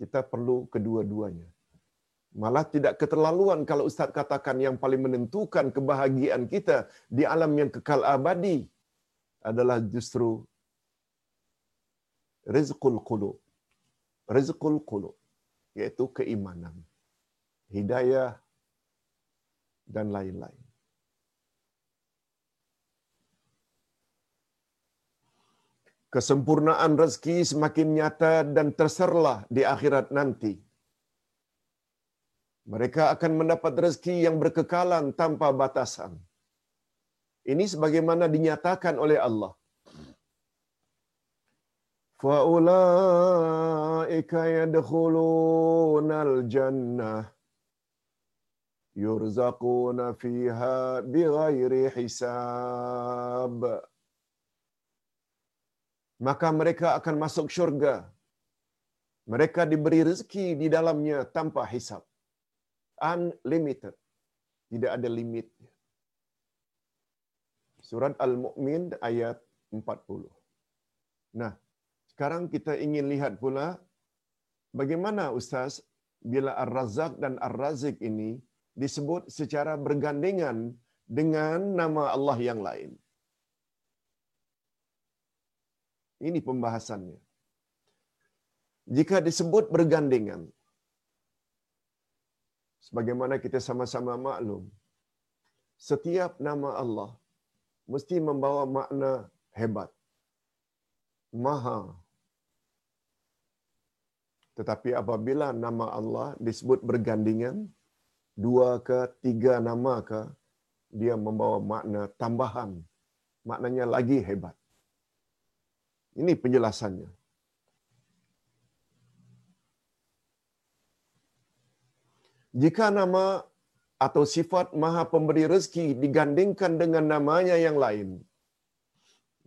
Kita perlu kedua-duanya. Malah tidak keterlaluan kalau Ustaz katakan yang paling menentukan kebahagiaan kita di alam yang kekal abadi adalah justru rizqul qulub. Rizqul qulub yaitu keimanan, hidayah dan lain-lain. Kesempurnaan rezeki semakin nyata dan terserlah di akhirat nanti. Mereka akan mendapat rezeki yang berkekalan tanpa batasan. Ini sebagaimana dinyatakan oleh Allah. فَأُولَٰئِكَ يَدْخُلُونَ الْجَنَّةِ يُرْزَقُونَ فِيهَا بِغَيْرِ حِسَابٍ Maka mereka akan masuk syurga. Mereka diberi rezeki di dalamnya tanpa hisab. Unlimited. Tidak ada limit. Surat Al-Mu'min ayat 40. Nah, sekarang kita ingin lihat pula bagaimana Ustaz bila Ar-Razak dan Ar-Razik ini disebut secara bergandengan dengan nama Allah yang lain. Ini pembahasannya. Jika disebut bergandengan, sebagaimana kita sama-sama maklum, setiap nama Allah mesti membawa makna hebat, maha, tetapi apabila nama Allah disebut bergandingan, dua ke tiga nama ke, dia membawa makna tambahan. Maknanya lagi hebat. Ini penjelasannya. Jika nama atau sifat Maha Pemberi rezeki digandingkan dengan namanya yang lain,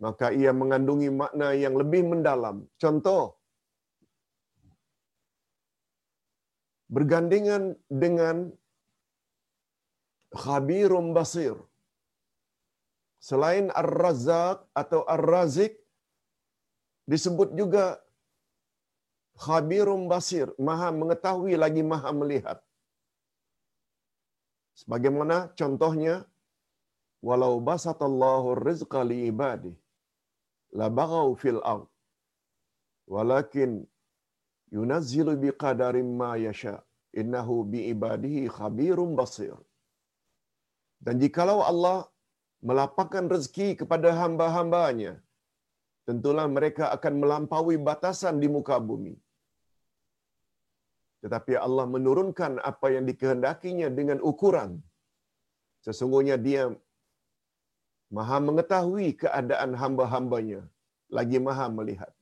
maka ia mengandungi makna yang lebih mendalam. Contoh, bergandingan dengan Khabirum Basir. Selain Ar-Razzaq atau Ar-Razik, disebut juga Khabirum Basir, maha mengetahui lagi maha melihat. Sebagaimana contohnya, walau basatallahu rizqa li ibadih, la baghaw fil ard. Walakin yunazzilu biqadarin ma yasha. Innahu bi ibadihi khabirum basir. Dan jikalau Allah melapangkan rezeki kepada hamba-hambanya, tentulah mereka akan melampaui batasan di muka bumi. Tetapi Allah menurunkan apa yang dikehendakinya dengan ukuran. Sesungguhnya dia maha mengetahui keadaan hamba-hambanya. Lagi maha melihat.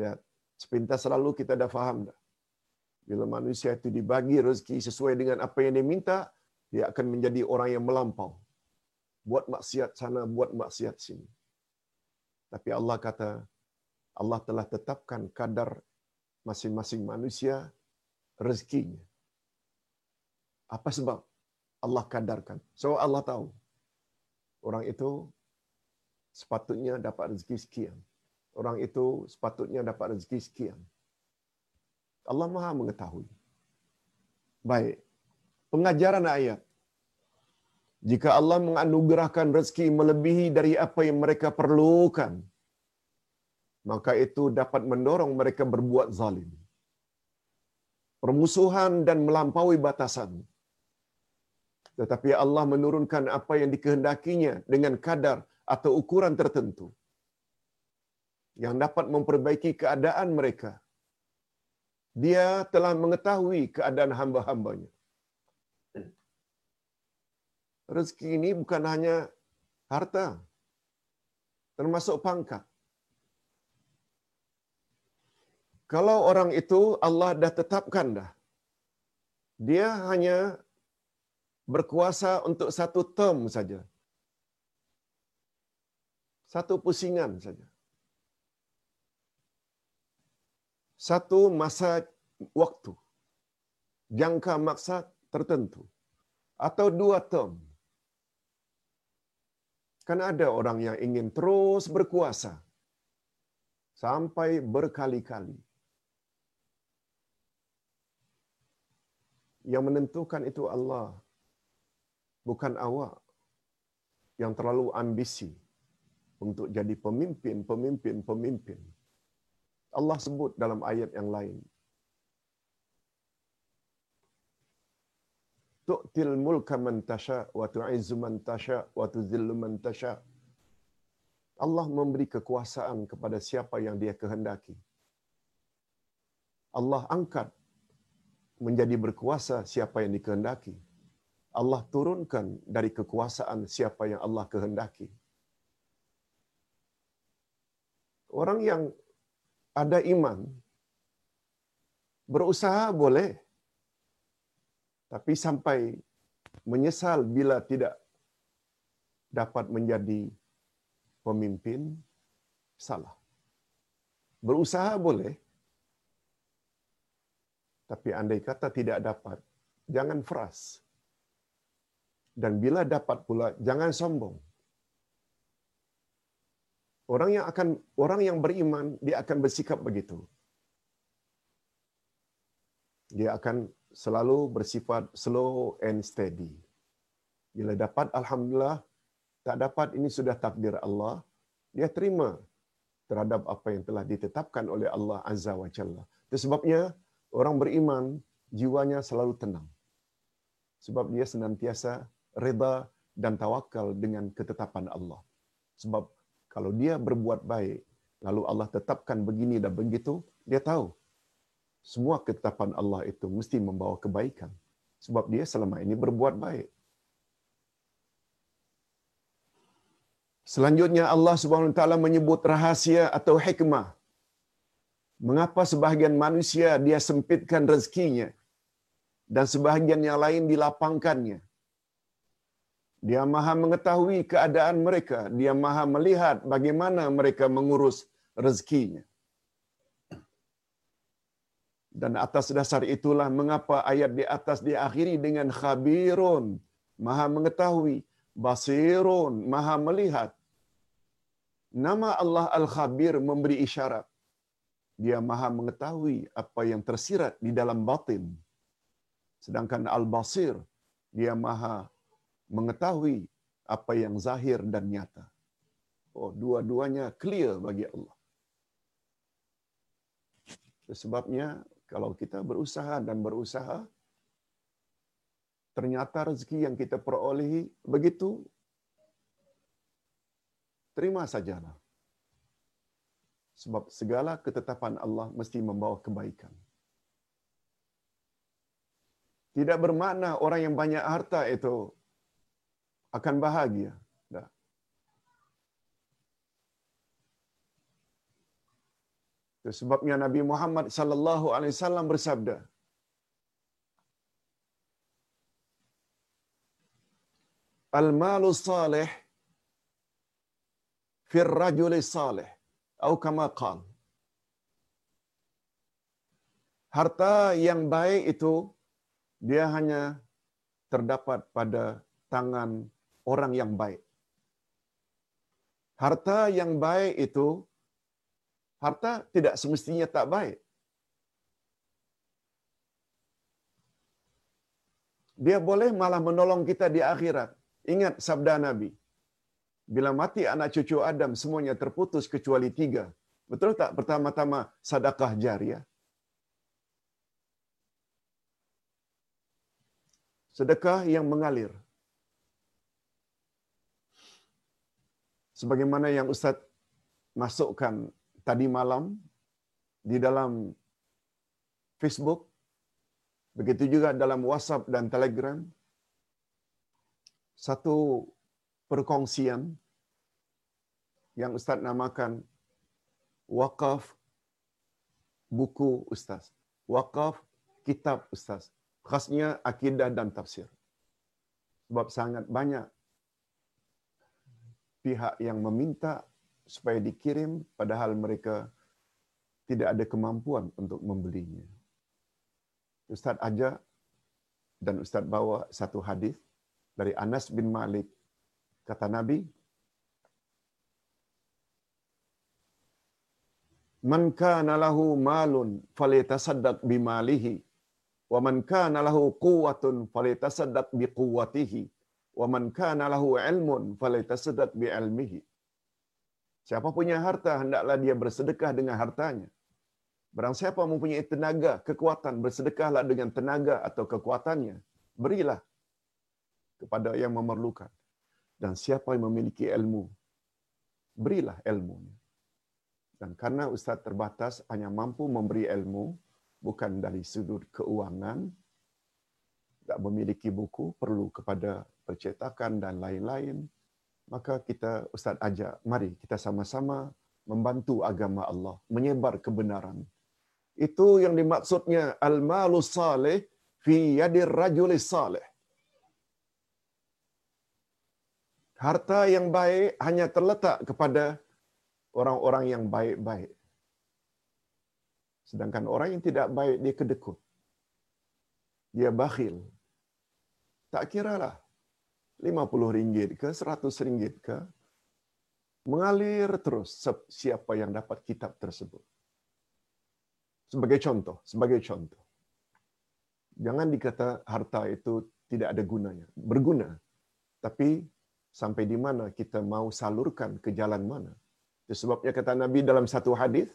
Lihat, sepintas selalu kita dah faham dah. Bila manusia itu dibagi rezeki sesuai dengan apa yang dia minta, dia akan menjadi orang yang melampau. Buat maksiat sana, buat maksiat sini. Tapi Allah kata, Allah telah tetapkan kadar masing-masing manusia rezekinya. Apa sebab? Allah kadarkan. So Allah tahu. Orang itu sepatutnya dapat rezeki sekian. Orang itu sepatutnya dapat rezeki sekian. Allah Maha mengetahui. Baik. Pengajaran ayat. Jika Allah menganugerahkan rezeki melebihi dari apa yang mereka perlukan, maka itu dapat mendorong mereka berbuat zalim. Permusuhan dan melampaui batasan. Tetapi Allah menurunkan apa yang dikehendakinya dengan kadar atau ukuran tertentu yang dapat memperbaiki keadaan mereka. Dia telah mengetahui keadaan hamba-hambanya. Rezeki ini bukan hanya harta, termasuk pangkat. Kalau orang itu Allah dah tetapkan dah. Dia hanya berkuasa untuk satu term saja. Satu pusingan saja. Satu masa waktu. Jangka maksa tertentu. Atau dua term. Kan ada orang yang ingin terus berkuasa. Sampai berkali-kali. Yang menentukan itu Allah. Bukan awak. Yang terlalu ambisi. Untuk jadi pemimpin, pemimpin, pemimpin. Allah sebut dalam ayat yang lain. Tu'til mulka man tasha wa tu'izzu man tasha wa tuzillu man tasha. Allah memberi kekuasaan kepada siapa yang dia kehendaki. Allah angkat menjadi berkuasa siapa yang dikehendaki. Allah turunkan dari kekuasaan siapa yang Allah kehendaki. Orang yang ada iman, berusaha boleh, tapi sampai menyesal bila tidak dapat menjadi pemimpin, salah. Berusaha boleh, tapi andai kata tidak dapat, jangan fras. Dan bila dapat pula, jangan sombong. Orang yang akan orang yang beriman dia akan bersikap begitu. Dia akan selalu bersifat slow and steady. Bila dapat alhamdulillah, tak dapat ini sudah takdir Allah, dia terima terhadap apa yang telah ditetapkan oleh Allah Azza wa Jalla. Itu sebabnya orang beriman jiwanya selalu tenang. Sebab dia senantiasa reda dan tawakal dengan ketetapan Allah. Sebab kalau dia berbuat baik, lalu Allah tetapkan begini dan begitu, dia tahu semua ketetapan Allah itu mesti membawa kebaikan. Sebab dia selama ini berbuat baik. Selanjutnya Allah Subhanahu Wa Taala menyebut rahasia atau hikmah. Mengapa sebahagian manusia dia sempitkan rezekinya dan sebahagian yang lain dilapangkannya. Dia maha mengetahui keadaan mereka. Dia maha melihat bagaimana mereka mengurus rezekinya. Dan atas dasar itulah mengapa ayat di atas diakhiri dengan khabirun. Maha mengetahui. Basirun. Maha melihat. Nama Allah Al-Khabir memberi isyarat. Dia maha mengetahui apa yang tersirat di dalam batin. Sedangkan Al-Basir, dia maha mengetahui apa yang zahir dan nyata. Oh, dua-duanya clear bagi Allah. Sebabnya kalau kita berusaha dan berusaha, ternyata rezeki yang kita perolehi begitu, terima sajalah. Sebab segala ketetapan Allah mesti membawa kebaikan. Tidak bermakna orang yang banyak harta itu akan bahagia. Itu sebabnya Nabi Muhammad sallallahu alaihi wasallam bersabda, Al-malu salih fir rajuli salih atau kama qal. Harta yang baik itu dia hanya terdapat pada tangan orang yang baik. Harta yang baik itu, harta tidak semestinya tak baik. Dia boleh malah menolong kita di akhirat. Ingat sabda Nabi. Bila mati anak cucu Adam, semuanya terputus kecuali tiga. Betul tak? Pertama-tama sadakah jariah. Sedekah yang mengalir. sebagaimana yang Ustaz masukkan tadi malam di dalam Facebook, begitu juga dalam WhatsApp dan Telegram, satu perkongsian yang Ustaz namakan wakaf buku Ustaz. Wakaf kitab Ustaz. Khasnya akidah dan tafsir. Sebab sangat banyak pihak yang meminta supaya dikirim padahal mereka tidak ada kemampuan untuk membelinya. Ustaz ajak dan Ustaz bawa satu hadis dari Anas bin Malik. Kata Nabi, Man kana lahu malun falitasaddaq bimalihi wa man kana lahu quwwatun falitasaddaq biquwwatihi wa man kana lahu ilmun falyatasaddaq bi ilmihi siapa punya harta hendaklah dia bersedekah dengan hartanya. Barang siapa mempunyai tenaga kekuatan bersedekahlah dengan tenaga atau kekuatannya. Berilah kepada yang memerlukan dan siapa yang memiliki ilmu berilah ilmunya. Dan karena ustaz terbatas hanya mampu memberi ilmu bukan dari sudut keuangan tak memiliki buku perlu kepada percetakan dan lain-lain maka kita ustaz ajak mari kita sama-sama membantu agama Allah menyebar kebenaran. Itu yang dimaksudnya al malu salih fi yadir rajul salih harta yang baik hanya terletak kepada orang-orang yang baik-baik. Sedangkan orang yang tidak baik dia kedekut. Dia bakhil. Tak kiralah 50 ringgit ke 100 ringgit ke mengalir terus siapa yang dapat kitab tersebut. Sebagai contoh sebagai contoh. Jangan dikata harta itu tidak ada gunanya. Berguna. Tapi sampai di mana kita mau salurkan ke jalan mana itu sebabnya kata nabi dalam satu hadis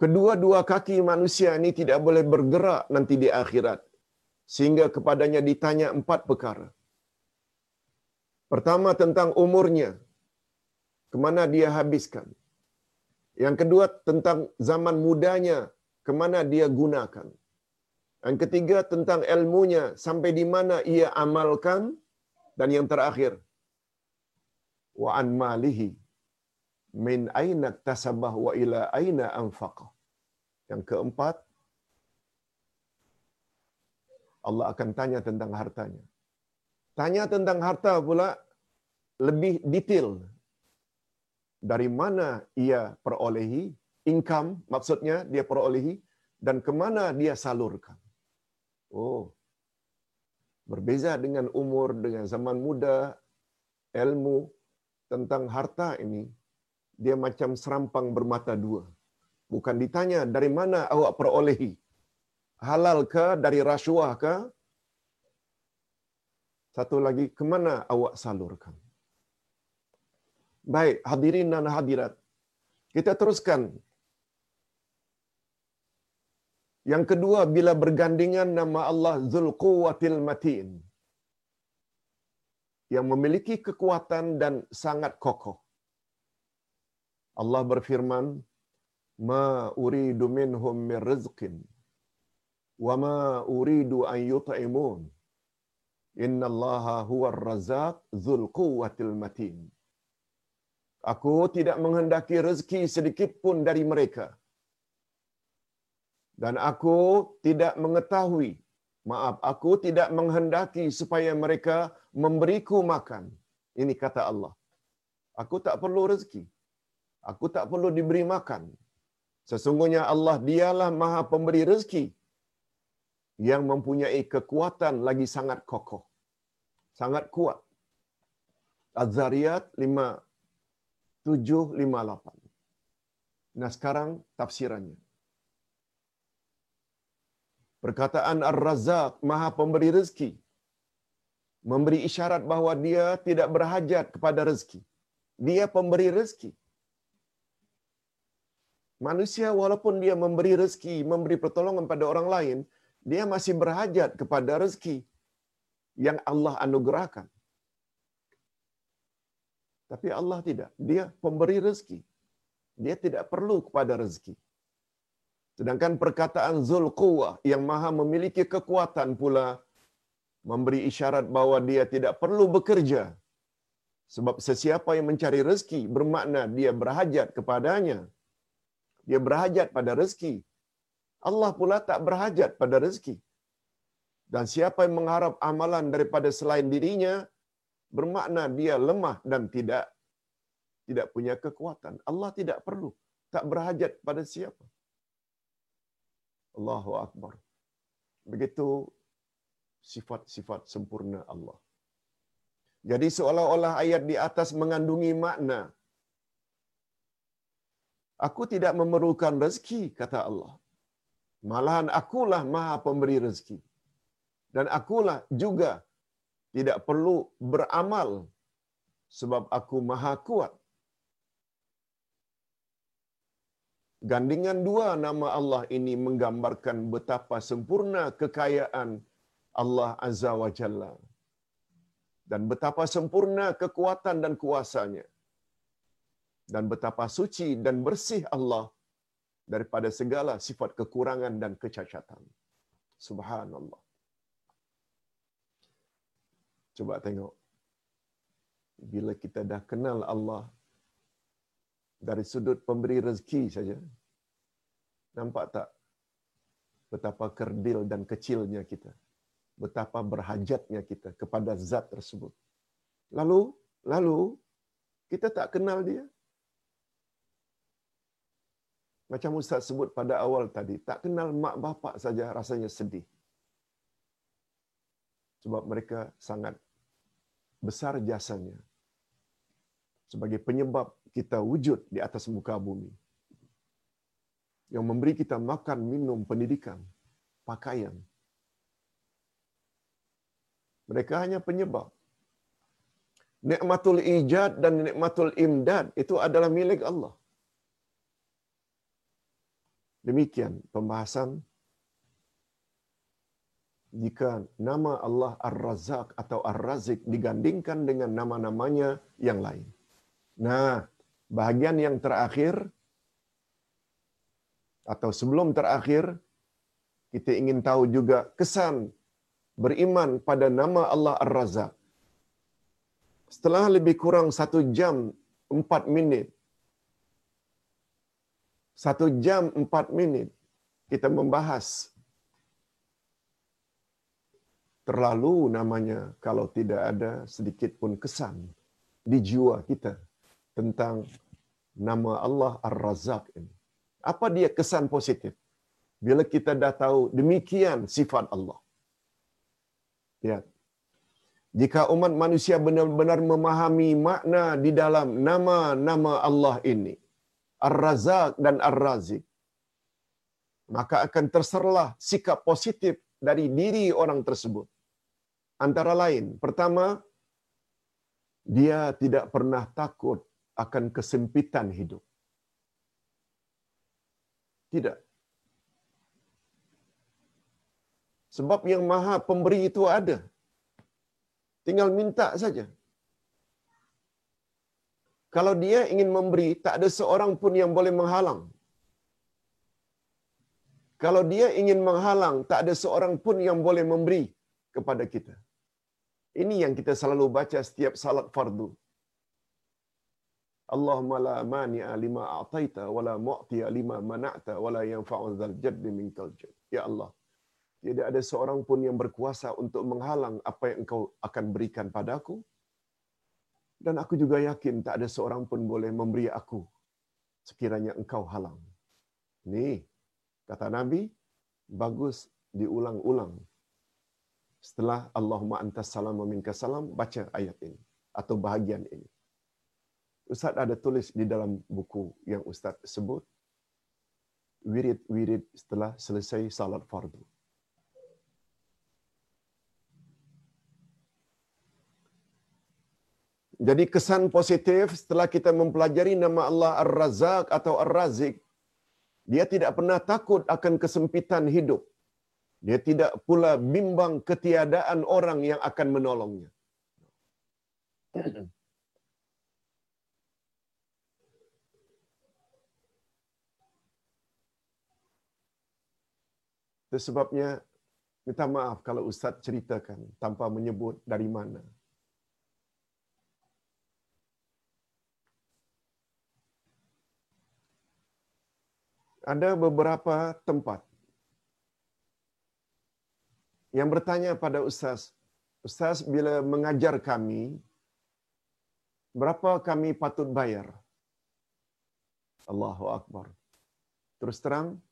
kedua-dua kaki manusia ini tidak boleh bergerak nanti di akhirat sehingga kepadanya ditanya empat perkara. Pertama tentang umurnya, ke mana dia habiskan. Yang kedua tentang zaman mudanya, ke mana dia gunakan. Yang ketiga tentang ilmunya sampai di mana ia amalkan dan yang terakhir wa an malihi min aina tasabah wa ila aina anfaqah. Yang keempat Allah akan tanya tentang hartanya. Tanya tentang harta pula lebih detail. Dari mana ia perolehi, income maksudnya dia perolehi, dan kemana dia salurkan. Oh, berbeza dengan umur, dengan zaman muda, ilmu tentang harta ini, dia macam serampang bermata dua. Bukan ditanya dari mana awak perolehi. Halal ke dari rasuah ke? Satu lagi, kemana awak salurkan? Baik, hadirin dan hadirat. Kita teruskan yang kedua bila bergandingan nama Allah Zulquwatil Matin yang memiliki kekuatan dan sangat kokoh. Allah berfirman, "Ma uridu minhum min rizqin wa ma uridu an yut'imun. Inna Allah huwa ar-razzaq dzul quwwatil matin." Aku tidak menghendaki rezeki sedikit pun dari mereka dan aku tidak mengetahui maaf aku tidak menghendaki supaya mereka memberiku makan. Ini kata Allah. Aku tak perlu rezeki. Aku tak perlu diberi makan. Sesungguhnya Allah dialah maha pemberi rezeki yang mempunyai kekuatan lagi sangat kokoh sangat kuat. Az-Zariyat 5 7 5 8 Nah sekarang tafsirannya Perkataan Ar-Razzaq, Maha Pemberi Rezeki, memberi isyarat bahawa dia tidak berhajat kepada rezeki. Dia pemberi rezeki. Manusia walaupun dia memberi rezeki, memberi pertolongan pada orang lain, dia masih berhajat kepada rezeki yang Allah anugerahkan. Tapi Allah tidak. Dia pemberi rezeki. Dia tidak perlu kepada rezeki. Sedangkan perkataan Zulquwah yang maha memiliki kekuatan pula memberi isyarat bahawa dia tidak perlu bekerja. Sebab sesiapa yang mencari rezeki bermakna dia berhajat kepadanya. Dia berhajat pada rezeki. Allah pula tak berhajat pada rezeki. Dan siapa yang mengharap amalan daripada selain dirinya bermakna dia lemah dan tidak tidak punya kekuatan. Allah tidak perlu, tak berhajat pada siapa. Allahu Akbar. Begitu sifat-sifat sempurna Allah. Jadi seolah-olah ayat di atas mengandungi makna. Aku tidak memerlukan rezeki, kata Allah. Malahan akulah maha pemberi rezeki. Dan akulah juga tidak perlu beramal sebab aku maha kuat. Gandingan dua nama Allah ini menggambarkan betapa sempurna kekayaan Allah Azza wa Jalla. Dan betapa sempurna kekuatan dan kuasanya. Dan betapa suci dan bersih Allah daripada segala sifat kekurangan dan kecacatan. Subhanallah. Coba tengok. Bila kita dah kenal Allah dari sudut pemberi rezeki saja. Nampak tak betapa kerdil dan kecilnya kita? Betapa berhajatnya kita kepada zat tersebut. Lalu, lalu kita tak kenal dia. Macam Ustaz sebut pada awal tadi, tak kenal mak bapak saja rasanya sedih. Sebab mereka sangat besar jasanya sebagai penyebab kita wujud di atas muka bumi. Yang memberi kita makan, minum, pendidikan, pakaian. Mereka hanya penyebab. Nikmatul ijad dan nikmatul imdad itu adalah milik Allah. Demikian pembahasan jika nama Allah Ar-Razzaq atau Ar-Razik digandingkan dengan nama-namanya yang lain. Nah, bahagian yang terakhir atau sebelum terakhir kita ingin tahu juga kesan beriman pada nama Allah Ar-Razak. Setelah lebih kurang satu jam empat minit, satu jam empat minit, kita membahas terlalu namanya kalau tidak ada sedikit pun kesan di jiwa kita tentang nama Allah Ar-Razak ini. Apa dia kesan positif? Bila kita dah tahu demikian sifat Allah. Ya. Jika umat manusia benar-benar memahami makna di dalam nama-nama Allah ini, Ar-Razak dan Ar-Razik, maka akan terserlah sikap positif dari diri orang tersebut. Antara lain, pertama, dia tidak pernah takut akan kesempitan hidup. Tidak. Sebab yang maha pemberi itu ada. Tinggal minta saja. Kalau dia ingin memberi, tak ada seorang pun yang boleh menghalang. Kalau dia ingin menghalang, tak ada seorang pun yang boleh memberi kepada kita. Ini yang kita selalu baca setiap salat fardu. Allahumma la mani'a lima a'taita wa la mu'tiya lima mana'ta wa la yanfa'u dzal jaddi minkal jadd. Ya Allah, tidak ada seorang pun yang berkuasa untuk menghalang apa yang engkau akan berikan padaku. Dan aku juga yakin tak ada seorang pun boleh memberi aku sekiranya engkau halang. Ini kata Nabi, bagus diulang-ulang. Setelah Allahumma antas salam wa minka salam, baca ayat ini atau bahagian ini. Ustaz ada tulis di dalam buku yang Ustaz sebut, wirid-wirid setelah selesai salat fardu. Jadi kesan positif setelah kita mempelajari nama Allah Ar-Razak atau Ar-Razik, dia tidak pernah takut akan kesempitan hidup. Dia tidak pula bimbang ketiadaan orang yang akan menolongnya. Sebabnya minta maaf kalau Ustaz ceritakan tanpa menyebut dari mana. ada beberapa tempat yang bertanya pada ustaz, ustaz bila mengajar kami, berapa kami patut bayar? Allahu Akbar. Terus terang,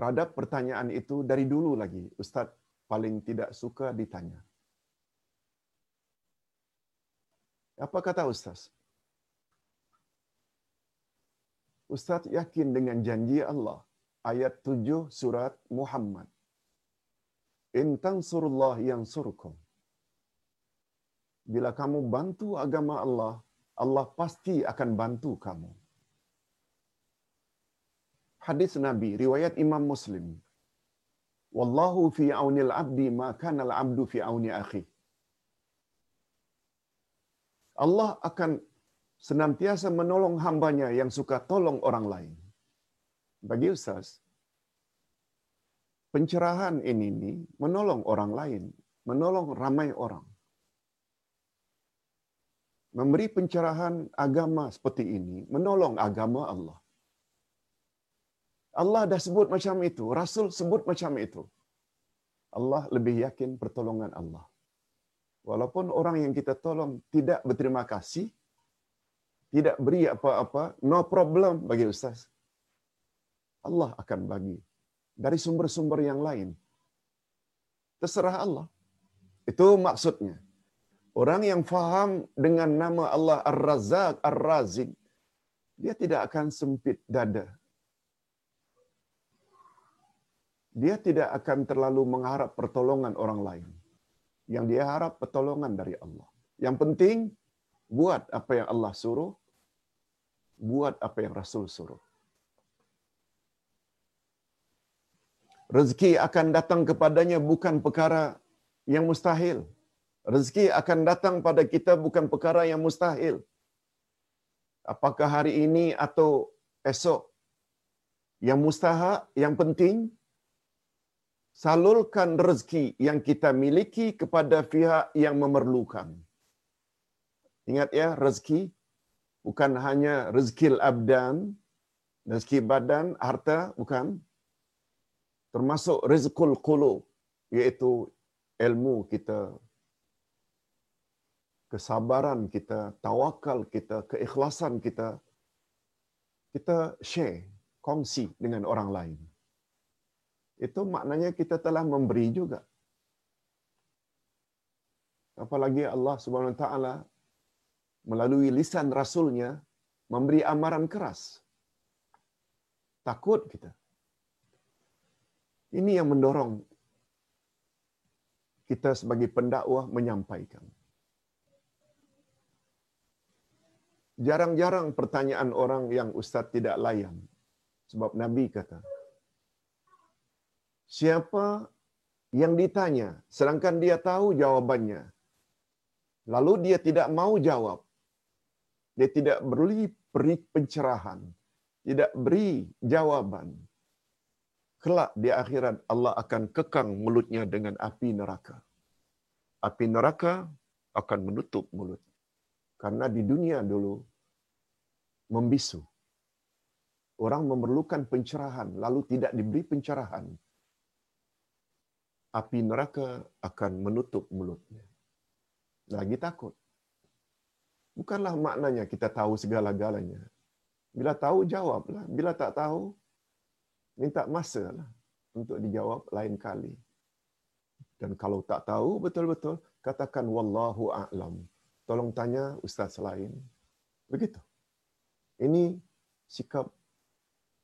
terhadap pertanyaan itu dari dulu lagi, ustaz paling tidak suka ditanya. Apa kata ustaz? Ustaz yakin dengan janji Allah. Ayat 7 surat Muhammad. In tansurullah yang surkum. Bila kamu bantu agama Allah, Allah pasti akan bantu kamu. Hadis Nabi, riwayat Imam Muslim. Wallahu fi aunil abdi ma kana al-abdu fi auni akhi. Allah akan senantiasa menolong hambanya yang suka tolong orang lain. Bagi Ustaz, pencerahan ini ni menolong orang lain, menolong ramai orang. Memberi pencerahan agama seperti ini, menolong agama Allah. Allah dah sebut macam itu, Rasul sebut macam itu. Allah lebih yakin pertolongan Allah. Walaupun orang yang kita tolong tidak berterima kasih, tidak beri apa-apa, no problem bagi ustaz. Allah akan bagi dari sumber-sumber yang lain. Terserah Allah. Itu maksudnya. Orang yang faham dengan nama Allah Ar-Razak, Ar-Razik, dia tidak akan sempit dada. Dia tidak akan terlalu mengharap pertolongan orang lain. Yang dia harap pertolongan dari Allah. Yang penting, buat apa yang Allah suruh, buat apa yang Rasul suruh. Rezeki akan datang kepadanya bukan perkara yang mustahil. Rezeki akan datang pada kita bukan perkara yang mustahil. Apakah hari ini atau esok. Yang mustahak, yang penting, salurkan rezeki yang kita miliki kepada pihak yang memerlukan. Ingat ya, rezeki bukan hanya rezeki abdan, rezeki badan, harta, bukan. Termasuk rezekul qulub, iaitu ilmu kita, kesabaran kita, tawakal kita, keikhlasan kita, kita share, kongsi dengan orang lain. Itu maknanya kita telah memberi juga. Apalagi Allah Subhanahu Wa Taala melalui lisan Rasulnya memberi amaran keras. Takut kita. Ini yang mendorong kita sebagai pendakwah menyampaikan. Jarang-jarang pertanyaan orang yang ustaz tidak layan. Sebab Nabi kata, siapa yang ditanya sedangkan dia tahu jawabannya, lalu dia tidak mau jawab, dia tidak beri, beri pencerahan, tidak beri jawaban, kelak di akhirat Allah akan kekang mulutnya dengan api neraka. Api neraka akan menutup mulut. Karena di dunia dulu membisu. Orang memerlukan pencerahan lalu tidak diberi pencerahan. Api neraka akan menutup mulutnya. Lagi takut. Bukanlah maknanya kita tahu segala-galanya. Bila tahu, jawablah. Bila tak tahu, minta masa lah untuk dijawab lain kali. Dan kalau tak tahu betul-betul, katakan Wallahu a'lam. Tolong tanya ustaz lain. Begitu. Ini sikap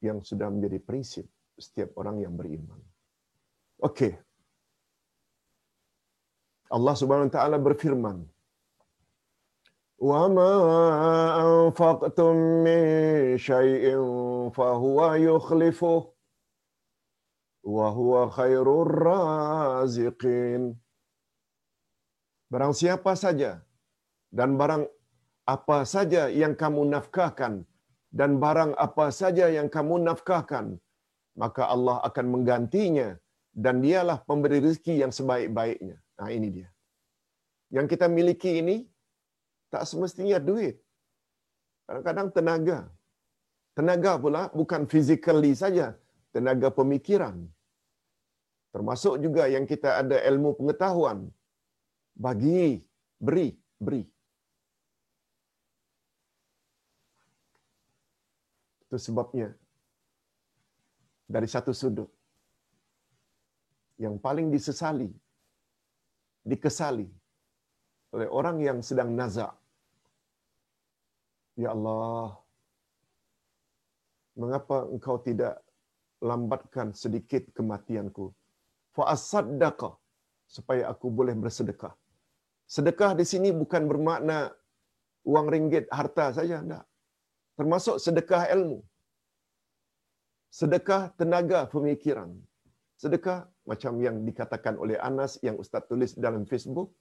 yang sudah menjadi prinsip setiap orang yang beriman. Okey. Allah Subhanahu wa taala berfirman, "Wa ma anfaqtum min shay'in fa huwa yukhlifuh wa raziqin." Barang siapa saja dan barang apa saja yang kamu nafkahkan dan barang apa saja yang kamu nafkahkan maka Allah akan menggantinya dan dialah pemberi rezeki yang sebaik-baiknya. Nah ini dia. Yang kita miliki ini tak semestinya duit. Kadang-kadang tenaga. Tenaga pula bukan physically saja, tenaga pemikiran. Termasuk juga yang kita ada ilmu pengetahuan. Bagi, beri, beri. Itu sebabnya dari satu sudut yang paling disesali, dikesali oleh orang yang sedang nazak. Ya Allah, mengapa engkau tidak lambatkan sedikit kematianku? Fa'asaddaqa, supaya aku boleh bersedekah. Sedekah di sini bukan bermakna uang ringgit, harta saja, enggak termasuk sedekah ilmu. Sedekah tenaga pemikiran. Sedekah macam yang dikatakan oleh Anas yang Ustaz tulis dalam Facebook.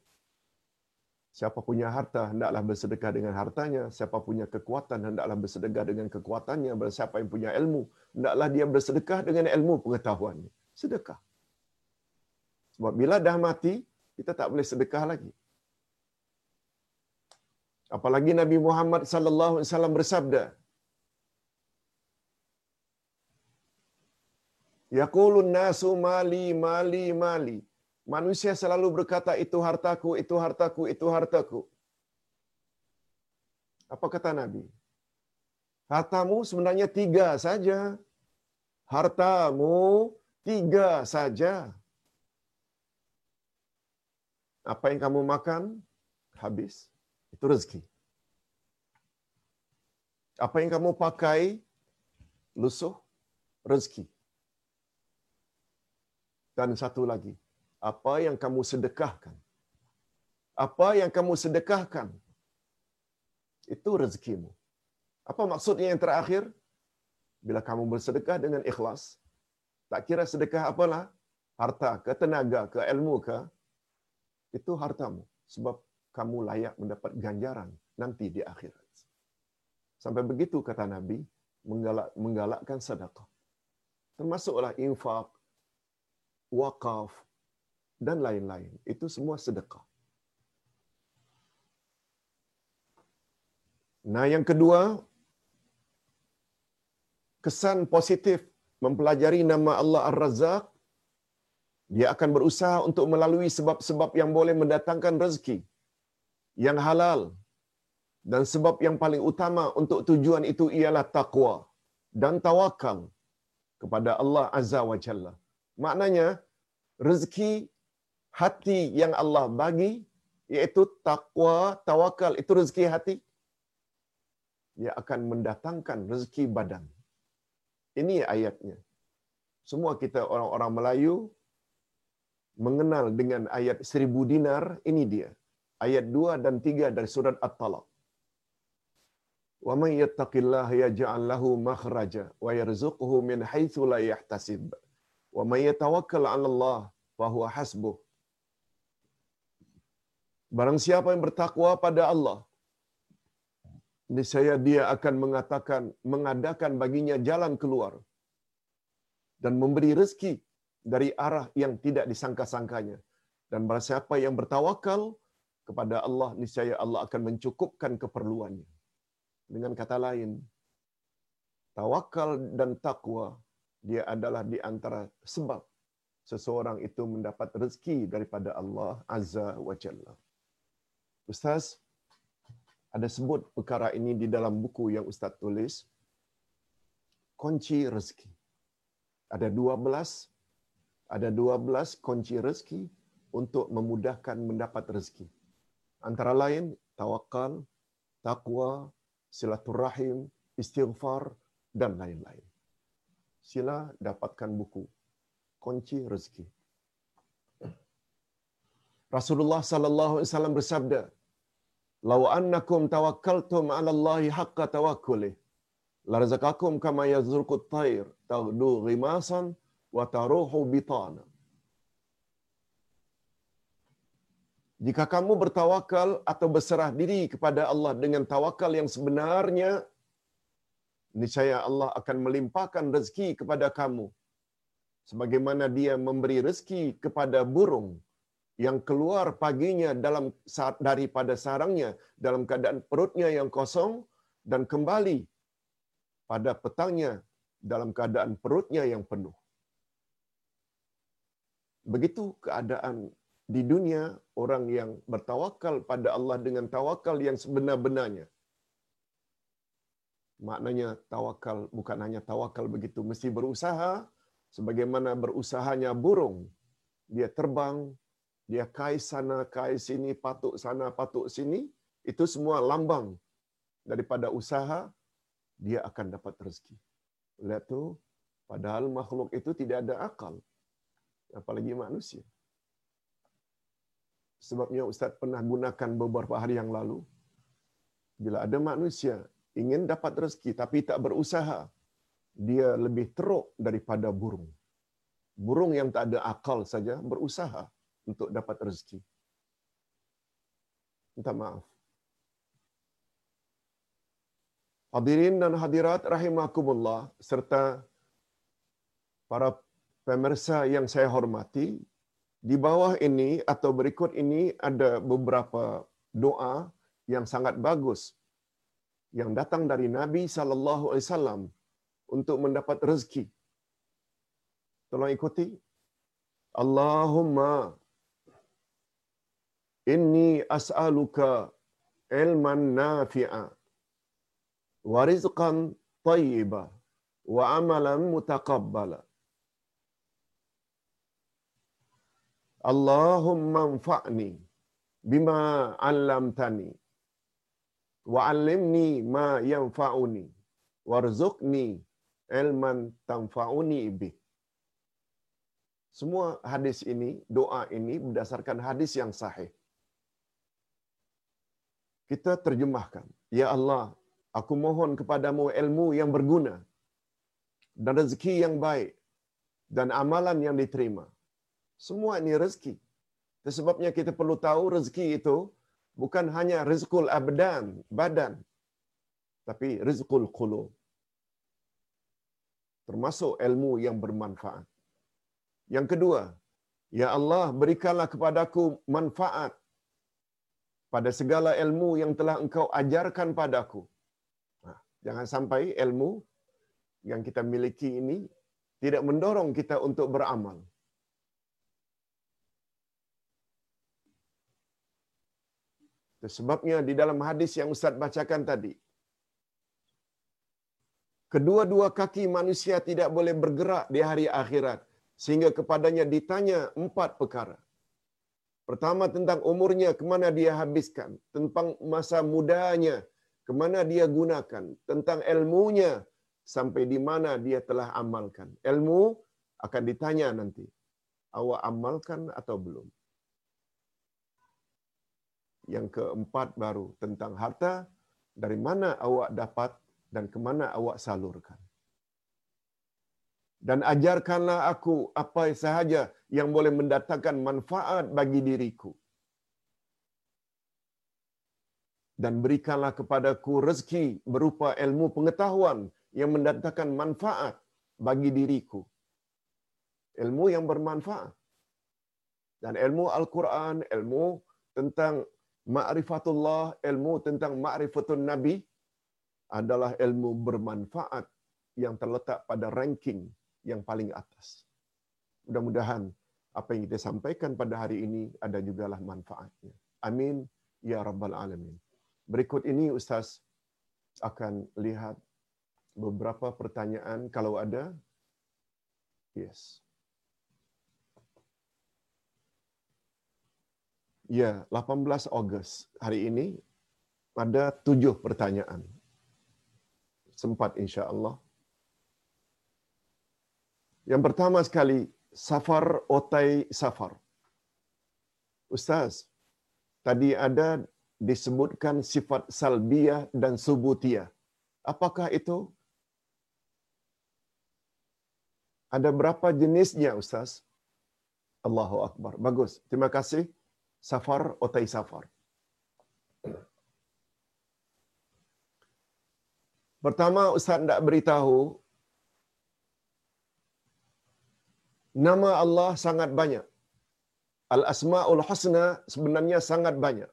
Siapa punya harta, hendaklah bersedekah dengan hartanya. Siapa punya kekuatan, hendaklah bersedekah dengan kekuatannya. Siapa yang punya ilmu, hendaklah dia bersedekah dengan ilmu pengetahuannya. Sedekah. Sebab bila dah mati, kita tak boleh sedekah lagi. Apalagi Nabi Muhammad sallallahu alaihi wasallam bersabda Yaqulun nasu mali mali mali. Manusia selalu berkata itu hartaku itu hartaku itu hartaku. Apa kata Nabi? Hartamu sebenarnya tiga saja. Hartamu tiga saja. Apa yang kamu makan? Habis. Itu rezeki. Apa yang kamu pakai? Lusuh. Rezeki. Dan satu lagi, apa yang kamu sedekahkan? Apa yang kamu sedekahkan? Itu rezekimu. Apa maksudnya yang terakhir? Bila kamu bersedekah dengan ikhlas, tak kira sedekah apalah, harta ke tenaga ke ilmu ke, itu hartamu. Sebab kamu layak mendapat ganjaran nanti di akhirat. Sampai begitu kata Nabi, menggalak, menggalakkan sedekah. Termasuklah infak, wakaf, dan lain-lain. Itu semua sedekah. Nah, yang kedua, kesan positif mempelajari nama Allah Ar-Razzaq, dia akan berusaha untuk melalui sebab-sebab yang boleh mendatangkan rezeki yang halal. Dan sebab yang paling utama untuk tujuan itu ialah taqwa dan tawakal kepada Allah Azza wa Jalla. Maknanya, rezeki hati yang Allah bagi, iaitu taqwa, tawakal, itu rezeki hati. Dia akan mendatangkan rezeki badan. Ini ayatnya. Semua kita orang-orang Melayu mengenal dengan ayat seribu dinar, ini dia. Ayat dua dan tiga dari surat At-Talaq. Man yattaqillaha yaj'al lahu makhraja wa yarzuqhu min haitsu la yahtasib. Wa man yatawakkal 'ala Allah fa huwa hasbuh. Barang siapa yang bertakwa pada Allah, niscaya dia akan mengatakan mengadakan baginya jalan keluar dan memberi rezeki dari arah yang tidak disangka-sangkanya. Dan barang siapa yang bertawakal kepada Allah, niscaya Allah akan mencukupkan keperluannya. Dengan kata lain, tawakal dan takwa dia adalah di antara sebab seseorang itu mendapat rezeki daripada Allah Azza wa Jalla. Ustaz, ada sebut perkara ini di dalam buku yang Ustaz tulis. Kunci rezeki. Ada 12 ada 12 kunci rezeki untuk memudahkan mendapat rezeki. Antara lain tawakal, takwa, silaturahim, istighfar dan lain-lain. Sila dapatkan buku kunci rezeki. Rasulullah sallallahu alaihi wasallam bersabda, "Law annakum tawakkaltum 'ala Allahi haqqa tawakkulih, larzaqakum kama yazruqut tayr taghdu ghimasan wa taruhu bitana." Jika kamu bertawakal atau berserah diri kepada Allah dengan tawakal yang sebenarnya, niscaya Allah akan melimpahkan rezeki kepada kamu. Sebagaimana dia memberi rezeki kepada burung yang keluar paginya dalam daripada sarangnya dalam keadaan perutnya yang kosong dan kembali pada petangnya dalam keadaan perutnya yang penuh. Begitu keadaan di dunia orang yang bertawakal pada Allah dengan tawakal yang sebenar-benarnya. Maknanya tawakal bukan hanya tawakal begitu, mesti berusaha sebagaimana berusahanya burung. Dia terbang, dia kais sana, kais sini, patuk sana, patuk sini. Itu semua lambang daripada usaha, dia akan dapat rezeki. Lihat tu, padahal makhluk itu tidak ada akal. Apalagi manusia. Sebabnya Ustaz pernah gunakan beberapa hari yang lalu. Bila ada manusia ingin dapat rezeki tapi tak berusaha, dia lebih teruk daripada burung. Burung yang tak ada akal saja berusaha untuk dapat rezeki. Minta maaf. Hadirin dan hadirat rahimakumullah serta para pemirsa yang saya hormati, di bawah ini atau berikut ini ada beberapa doa yang sangat bagus yang datang dari Nabi sallallahu alaihi wasallam untuk mendapat rezeki. Tolong ikuti. Allahumma inni as'aluka ilman nafi'a wa rizqan tayyiba wa amalan mutaqabbala. Allahumma anfa'ni bima 'allamtani wa 'allimni ma yanfa'uni warzuqni ilman tanfa'uni bi. Semua hadis ini, doa ini berdasarkan hadis yang sahih. Kita terjemahkan, Ya Allah, aku mohon kepadamu ilmu yang berguna dan rezeki yang baik dan amalan yang diterima. Semua ini rezeki. Sebabnya kita perlu tahu rezeki itu bukan hanya rezekul abdan, badan, tapi rezekul qulub. Termasuk ilmu yang bermanfaat. Yang kedua, Ya Allah, berikanlah kepadaku manfaat pada segala ilmu yang telah engkau ajarkan padaku. Jangan sampai ilmu yang kita miliki ini tidak mendorong kita untuk beramal. Sebabnya di dalam hadis yang Ustaz bacakan tadi, kedua-dua kaki manusia tidak boleh bergerak di hari akhirat sehingga kepadanya ditanya empat perkara. Pertama tentang umurnya, ke mana dia habiskan. Tentang masa mudanya, ke mana dia gunakan. Tentang ilmunya, sampai di mana dia telah amalkan. Ilmu akan ditanya nanti. Awak amalkan atau belum? Yang keempat baru tentang harta, dari mana awak dapat dan kemana awak salurkan. Dan ajarkanlah aku apa sahaja yang boleh mendatangkan manfaat bagi diriku. Dan berikanlah kepadaku rezeki berupa ilmu pengetahuan yang mendatangkan manfaat bagi diriku. Ilmu yang bermanfaat. Dan ilmu Al-Quran, ilmu tentang ma'rifatullah, ilmu tentang ma'rifatul Nabi adalah ilmu bermanfaat yang terletak pada ranking yang paling atas. Mudah-mudahan apa yang kita sampaikan pada hari ini ada jugalah manfaatnya. Amin ya rabbal alamin. Berikut ini ustaz akan lihat beberapa pertanyaan kalau ada. Yes. Ya, 18 Ogos hari ini ada tujuh pertanyaan. Sempat insya Allah. Yang pertama sekali, safar otai safar. Ustaz, tadi ada disebutkan sifat salbiyah dan subutiyah. Apakah itu? Ada berapa jenisnya Ustaz? Allahu Akbar. Bagus. Terima kasih. Safar otai safar. Pertama Ustaz nak beritahu nama Allah sangat banyak. Al-Asma'ul Husna sebenarnya sangat banyak.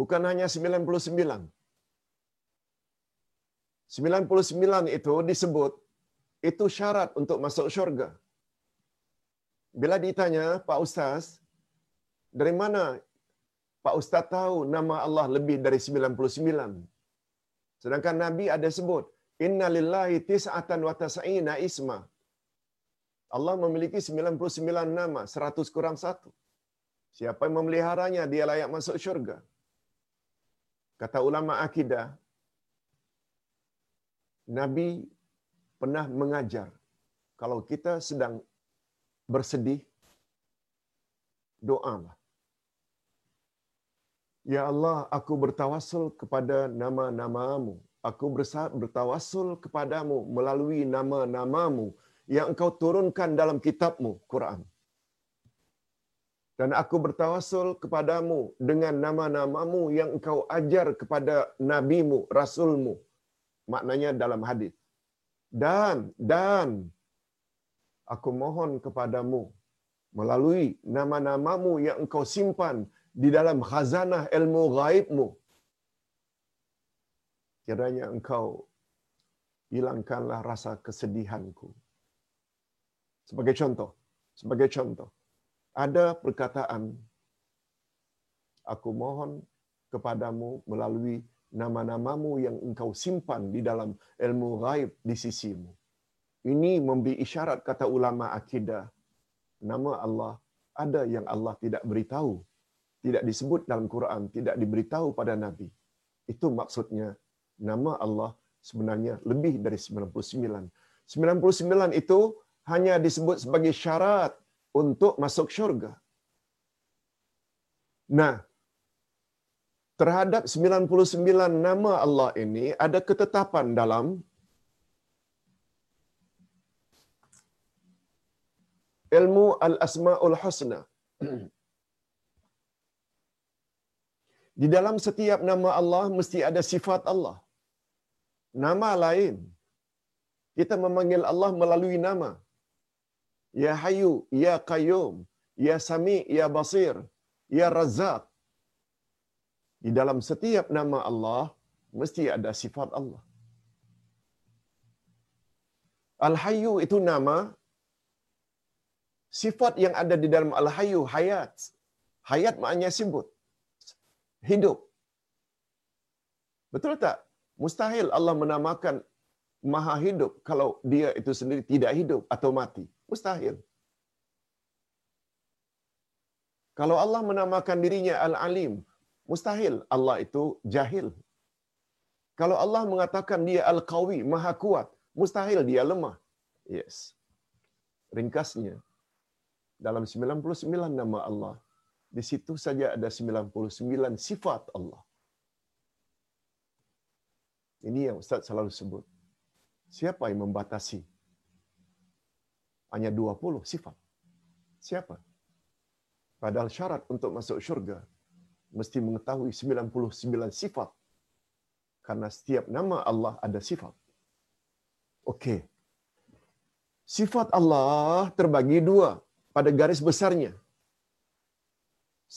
Bukan hanya 99. 99 itu disebut itu syarat untuk masuk syurga. Bila ditanya, Pak Ustaz, dari mana Pak Ustaz tahu nama Allah lebih dari 99? Sedangkan Nabi ada sebut, Inna lillahi tis'atan wa tas'ina isma. Allah memiliki 99 nama, 100 kurang satu. Siapa yang memeliharanya, dia layak masuk syurga. Kata ulama akidah, Nabi pernah mengajar, kalau kita sedang bersedih, doalah. Ya Allah, aku bertawasul kepada nama-namamu aku bertawasul kepadamu melalui nama-namamu yang engkau turunkan dalam kitabmu, Quran. Dan aku bertawasul kepadamu dengan nama-namamu yang engkau ajar kepada nabimu, rasulmu. Maknanya dalam hadis. Dan, dan, aku mohon kepadamu melalui nama-namamu yang engkau simpan di dalam khazanah ilmu gaibmu, kiranya engkau hilangkanlah rasa kesedihanku. Sebagai contoh, sebagai contoh, ada perkataan, aku mohon kepadamu melalui nama-namamu yang engkau simpan di dalam ilmu gaib di sisimu. Ini memberi isyarat kata ulama akidah, nama Allah ada yang Allah tidak beritahu, tidak disebut dalam Quran, tidak diberitahu pada Nabi. Itu maksudnya nama Allah sebenarnya lebih dari 99. 99 itu hanya disebut sebagai syarat untuk masuk syurga. Nah, terhadap 99 nama Allah ini ada ketetapan dalam ilmu al-asma'ul husna. Di dalam setiap nama Allah mesti ada sifat Allah nama lain Kita memanggil Allah melalui nama. Ya Hayu, Ya Qayyum, Ya Sami, Ya Basir, Ya Razak. Di dalam setiap nama Allah, mesti ada sifat Allah. Al-Hayyu itu nama sifat yang ada di dalam Al-Hayyu hayat. Hayat maknanya sibut. Hidup. Betul tak? Mustahil Allah menamakan maha hidup kalau dia itu sendiri tidak hidup atau mati. Mustahil. Kalau Allah menamakan dirinya Al-Alim, mustahil Allah itu jahil. Kalau Allah mengatakan dia Al-Qawi, maha kuat, mustahil dia lemah. Yes. Ringkasnya, dalam 99 nama Allah, di situ saja ada 99 sifat Allah. Ini yang Ustaz selalu sebut. Siapa yang membatasi? Hanya 20 sifat. Siapa? Padahal syarat untuk masuk syurga mesti mengetahui 99 sifat. Karena setiap nama Allah ada sifat. Okey. Sifat Allah terbagi dua pada garis besarnya.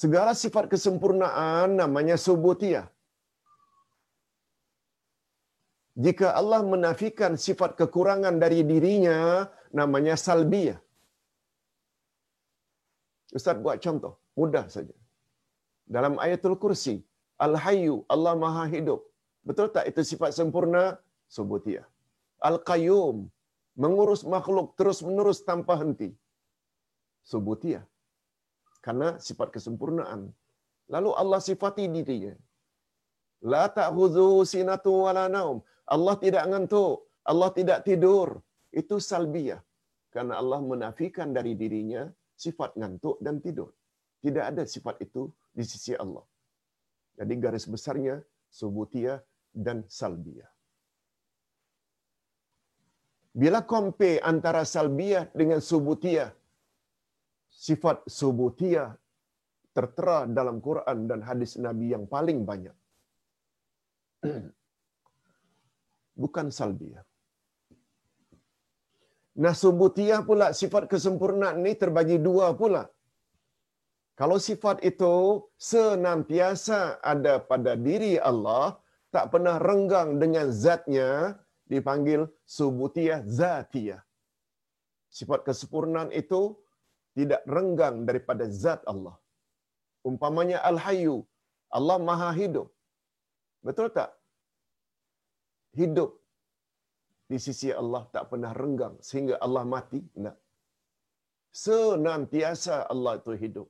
Segala sifat kesempurnaan namanya subutiyah. Jika Allah menafikan sifat kekurangan dari dirinya, namanya salbiyah. Ustaz buat contoh, mudah saja. Dalam ayatul kursi, Al-Hayyu, Allah Maha Hidup. Betul tak itu sifat sempurna? Subutiyah. Al-Qayyum, mengurus makhluk terus-menerus tanpa henti. Subutiyah. Karena sifat kesempurnaan. Lalu Allah sifati dirinya. La ta'khudhu sinatu wala naum. Allah tidak ngantuk, Allah tidak tidur. Itu salbiyah. Karena Allah menafikan dari dirinya sifat ngantuk dan tidur. Tidak ada sifat itu di sisi Allah. Jadi garis besarnya subutiyah dan salbiyah. Bila compare antara salbiyah dengan subutiyah, sifat subutiyah tertera dalam Quran dan hadis Nabi yang paling banyak. Bukan salbiyah. Nah subutiyah pula sifat kesempurnaan ini terbagi dua pula. Kalau sifat itu senantiasa ada pada diri Allah, tak pernah renggang dengan zatnya, dipanggil subutiyah zatiyah. Sifat kesempurnaan itu tidak renggang daripada zat Allah. Umpamanya Al-Hayyu, Allah Maha Hidup. Betul tak? Hidup di sisi Allah tak pernah renggang sehingga Allah mati. Tak. Senantiasa Allah itu hidup.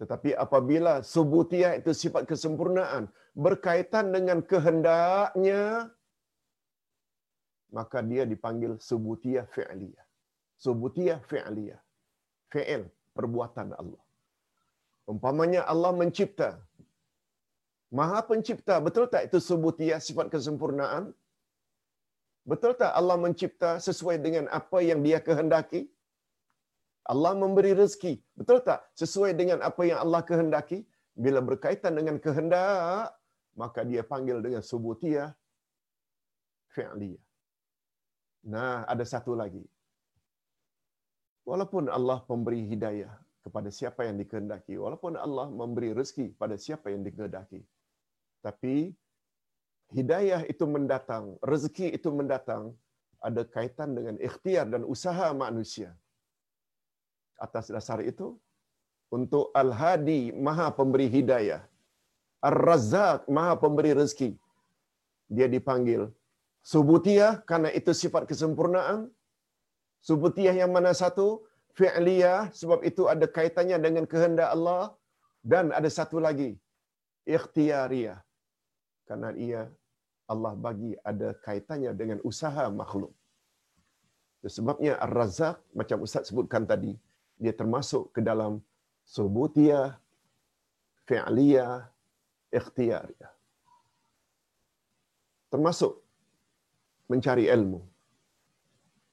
Tetapi apabila subutiyah itu sifat kesempurnaan berkaitan dengan kehendaknya, maka dia dipanggil subutiyah fi'liyah. Subutiyah fi'liyah. Fi'il, perbuatan Allah. Umpamanya Allah mencipta. Maha pencipta, betul tak itu subutiyah sifat kesempurnaan? Betul tak Allah mencipta sesuai dengan apa yang dia kehendaki? Allah memberi rezeki. Betul tak? Sesuai dengan apa yang Allah kehendaki. Bila berkaitan dengan kehendak, maka dia panggil dengan subutiyah fi'liyah. Nah, ada satu lagi. Walaupun Allah memberi hidayah kepada siapa yang dikehendaki, walaupun Allah memberi rezeki pada siapa yang dikehendaki, tapi hidayah itu mendatang, rezeki itu mendatang, ada kaitan dengan ikhtiar dan usaha manusia. Atas dasar itu, untuk Al-Hadi, maha pemberi hidayah. Ar-Razak, maha pemberi rezeki. Dia dipanggil. Subutiyah, karena itu sifat kesempurnaan. Subutiyah yang mana satu? Fi'liyah, sebab itu ada kaitannya dengan kehendak Allah. Dan ada satu lagi. Ikhtiariyah. Karena ia Allah bagi ada kaitannya dengan usaha makhluk. Sebabnya Ar-Razak, macam Ustaz sebutkan tadi, dia termasuk ke dalam subutiyah, fi'liyah, ikhtiyariyah. Termasuk mencari ilmu.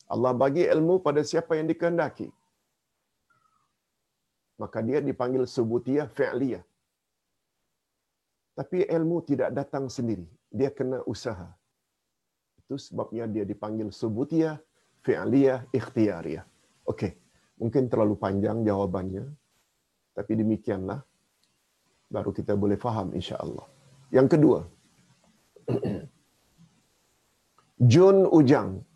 Allah bagi ilmu pada siapa yang dikehendaki. Maka dia dipanggil subutiyah fi'liyah. Tapi ilmu tidak datang sendiri. Dia kena usaha. Itu sebabnya dia dipanggil subutiyah, fi'liyah, ikhtiyariyah. Okey, mungkin terlalu panjang jawabannya. Tapi demikianlah baru kita boleh faham insya-Allah. Yang kedua, Jun Ujang.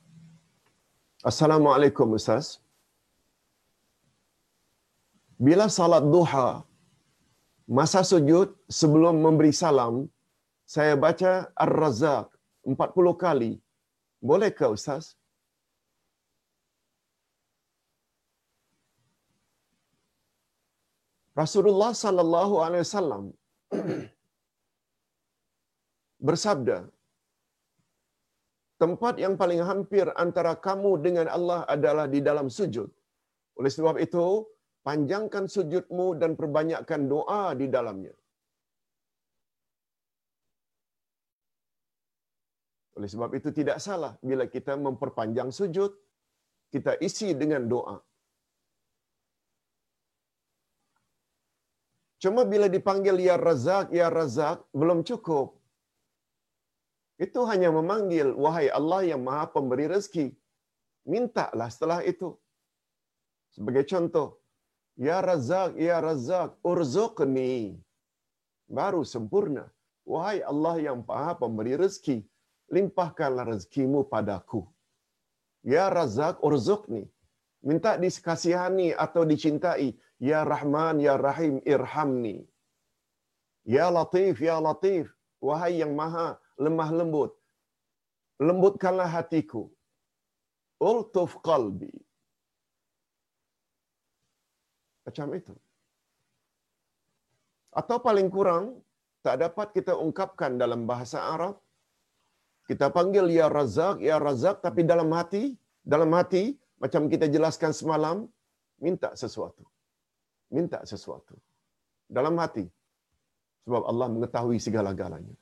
Assalamualaikum Ustaz. Bila salat duha, masa sujud sebelum memberi salam, saya baca Ar-Razzaq 40 kali. Bolehkah Ustaz? Rasulullah sallallahu alaihi wasallam bersabda tempat yang paling hampir antara kamu dengan Allah adalah di dalam sujud. Oleh sebab itu, panjangkan sujudmu dan perbanyakkan doa di dalamnya. Oleh sebab itu tidak salah bila kita memperpanjang sujud, kita isi dengan doa. Cuma bila dipanggil Ya Razak, Ya Razak, belum cukup. Itu hanya memanggil, wahai Allah yang maha pemberi rezeki. Mintalah setelah itu. Sebagai contoh, Ya Razak, Ya Razak, urzuqni. Baru sempurna. Wahai Allah yang maha pemberi rezeki, limpahkanlah rezekimu padaku. Ya Razak, urzuqni. Minta dikasihani atau dicintai. Ya Rahman, Ya Rahim, irhamni. Ya Latif, Ya Latif. Wahai yang maha lemah lembut. Lembutkanlah hatiku. Ultuf qalbi. Macam itu. Atau paling kurang, tak dapat kita ungkapkan dalam bahasa Arab. Kita panggil Ya Razak, Ya Razak, tapi dalam hati, dalam hati, macam kita jelaskan semalam, minta sesuatu. Minta sesuatu. Dalam hati. Sebab Allah mengetahui segala-galanya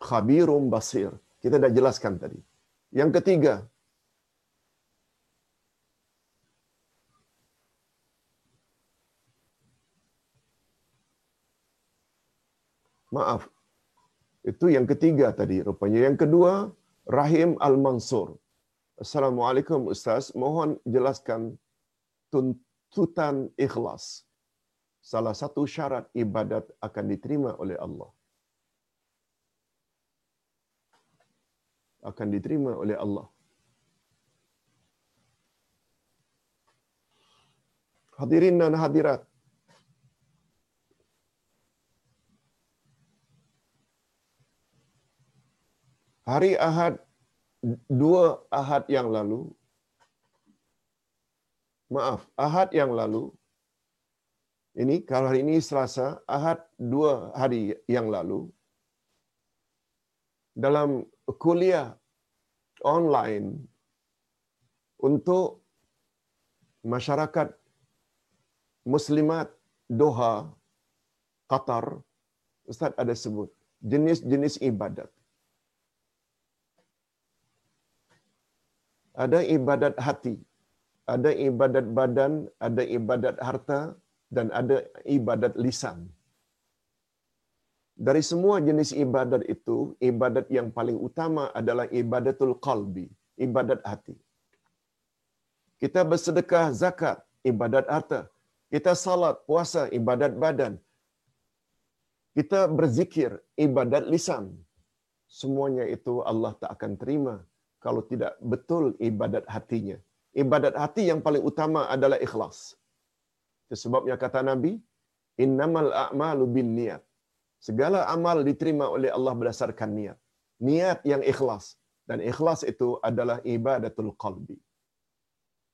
khabirum basir. Kita dah jelaskan tadi. Yang ketiga, Maaf. Itu yang ketiga tadi rupanya. Yang kedua, Rahim Al-Mansur. Assalamualaikum Ustaz. Mohon jelaskan tuntutan ikhlas. Salah satu syarat ibadat akan diterima oleh Allah. Akan diterima oleh Allah. Hadirin dan hadirat. Hari Ahad, dua Ahad yang lalu, maaf, Ahad yang lalu, ini kalau hari ini Selasa, Ahad dua hari yang lalu, dalam kuliah online untuk masyarakat muslimat Doha, Qatar, Ustaz ada sebut jenis-jenis ibadat. Ada ibadat hati, ada ibadat badan, ada ibadat harta, dan ada ibadat lisan dari semua jenis ibadat itu, ibadat yang paling utama adalah ibadatul qalbi, ibadat hati. Kita bersedekah zakat, ibadat harta. Kita salat, puasa, ibadat badan. Kita berzikir, ibadat lisan. Semuanya itu Allah tak akan terima kalau tidak betul ibadat hatinya. Ibadat hati yang paling utama adalah ikhlas. Itu sebabnya kata Nabi, innamal a'malu bin niat Segala amal diterima oleh Allah berdasarkan niat. Niat yang ikhlas. Dan ikhlas itu adalah ibadatul qalbi.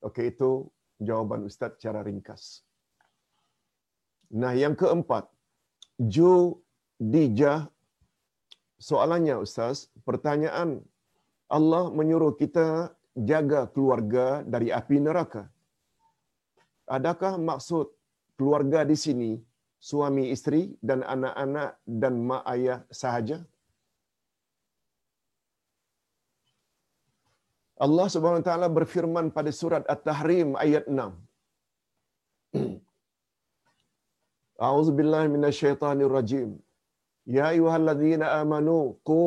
Okey, itu jawaban Ustaz secara ringkas. Nah, yang keempat. Ju dijah. Soalannya Ustaz, pertanyaan. Allah menyuruh kita jaga keluarga dari api neraka. Adakah maksud keluarga di sini suami istri dan anak-anak dan mak ayah sahaja? Allah Subhanahu taala berfirman pada surat At-Tahrim ayat 6. A'udzu billahi minasyaitonir rajim. Ya ayyuhalladzina amanu qu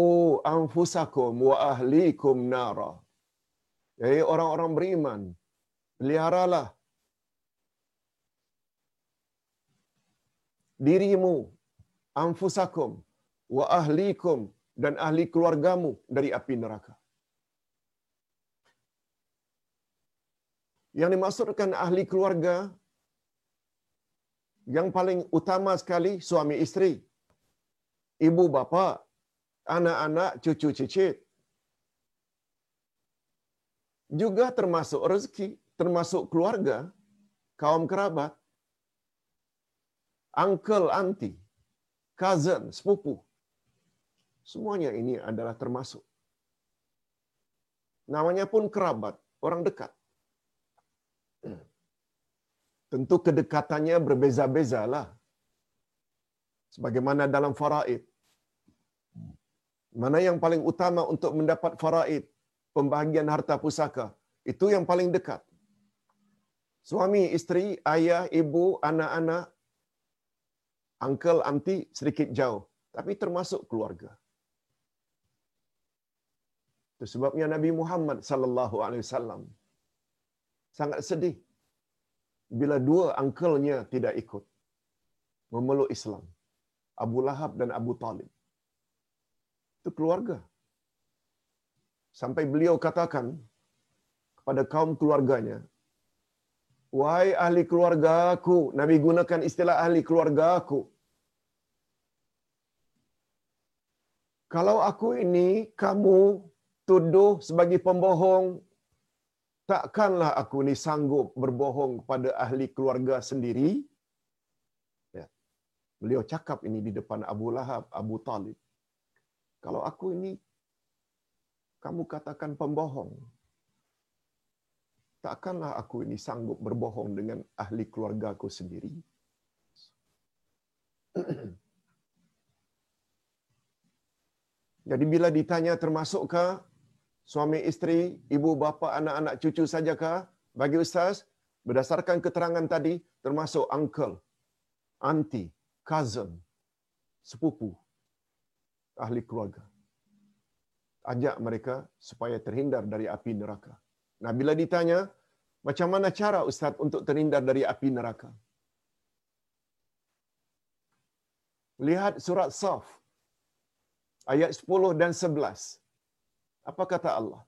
anfusakum wa ahlikum nara. Hai orang-orang beriman, peliharalah dirimu anfusakum wa ahlikum dan ahli keluargamu dari api neraka. Yang dimaksudkan ahli keluarga yang paling utama sekali suami isteri, ibu bapa, anak-anak, cucu cicit. Juga termasuk rezeki, termasuk keluarga, kaum kerabat, uncle, auntie, cousin, sepupu. Semuanya ini adalah termasuk. Namanya pun kerabat, orang dekat. Tentu kedekatannya berbeza-bezalah. Sebagaimana dalam faraid. Mana yang paling utama untuk mendapat faraid, pembahagian harta pusaka, itu yang paling dekat. Suami, isteri, ayah, ibu, anak-anak, uncle, auntie sedikit jauh, tapi termasuk keluarga. Itu sebabnya Nabi Muhammad sallallahu alaihi wasallam sangat sedih bila dua uncle-nya tidak ikut memeluk Islam. Abu Lahab dan Abu Talib. Itu keluarga. Sampai beliau katakan kepada kaum keluarganya, Wahai ahli keluarga aku, Nabi gunakan istilah ahli keluarga aku. Kalau aku ini kamu tuduh sebagai pembohong, takkanlah aku ni sanggup berbohong kepada ahli keluarga sendiri. Ya. Beliau cakap ini di depan Abu Lahab, Abu Talib. Kalau aku ini kamu katakan pembohong, takkanlah aku ini sanggup berbohong dengan ahli keluarga aku sendiri. Jadi bila ditanya termasukkah suami isteri, ibu bapa, anak-anak cucu sajakah? Bagi ustaz, berdasarkan keterangan tadi termasuk uncle, auntie, cousin, sepupu, ahli keluarga. Ajak mereka supaya terhindar dari api neraka. Nah, bila ditanya, macam mana cara ustaz untuk terhindar dari api neraka? Lihat surat Saf ayat 10 dan 11. Apa kata Allah?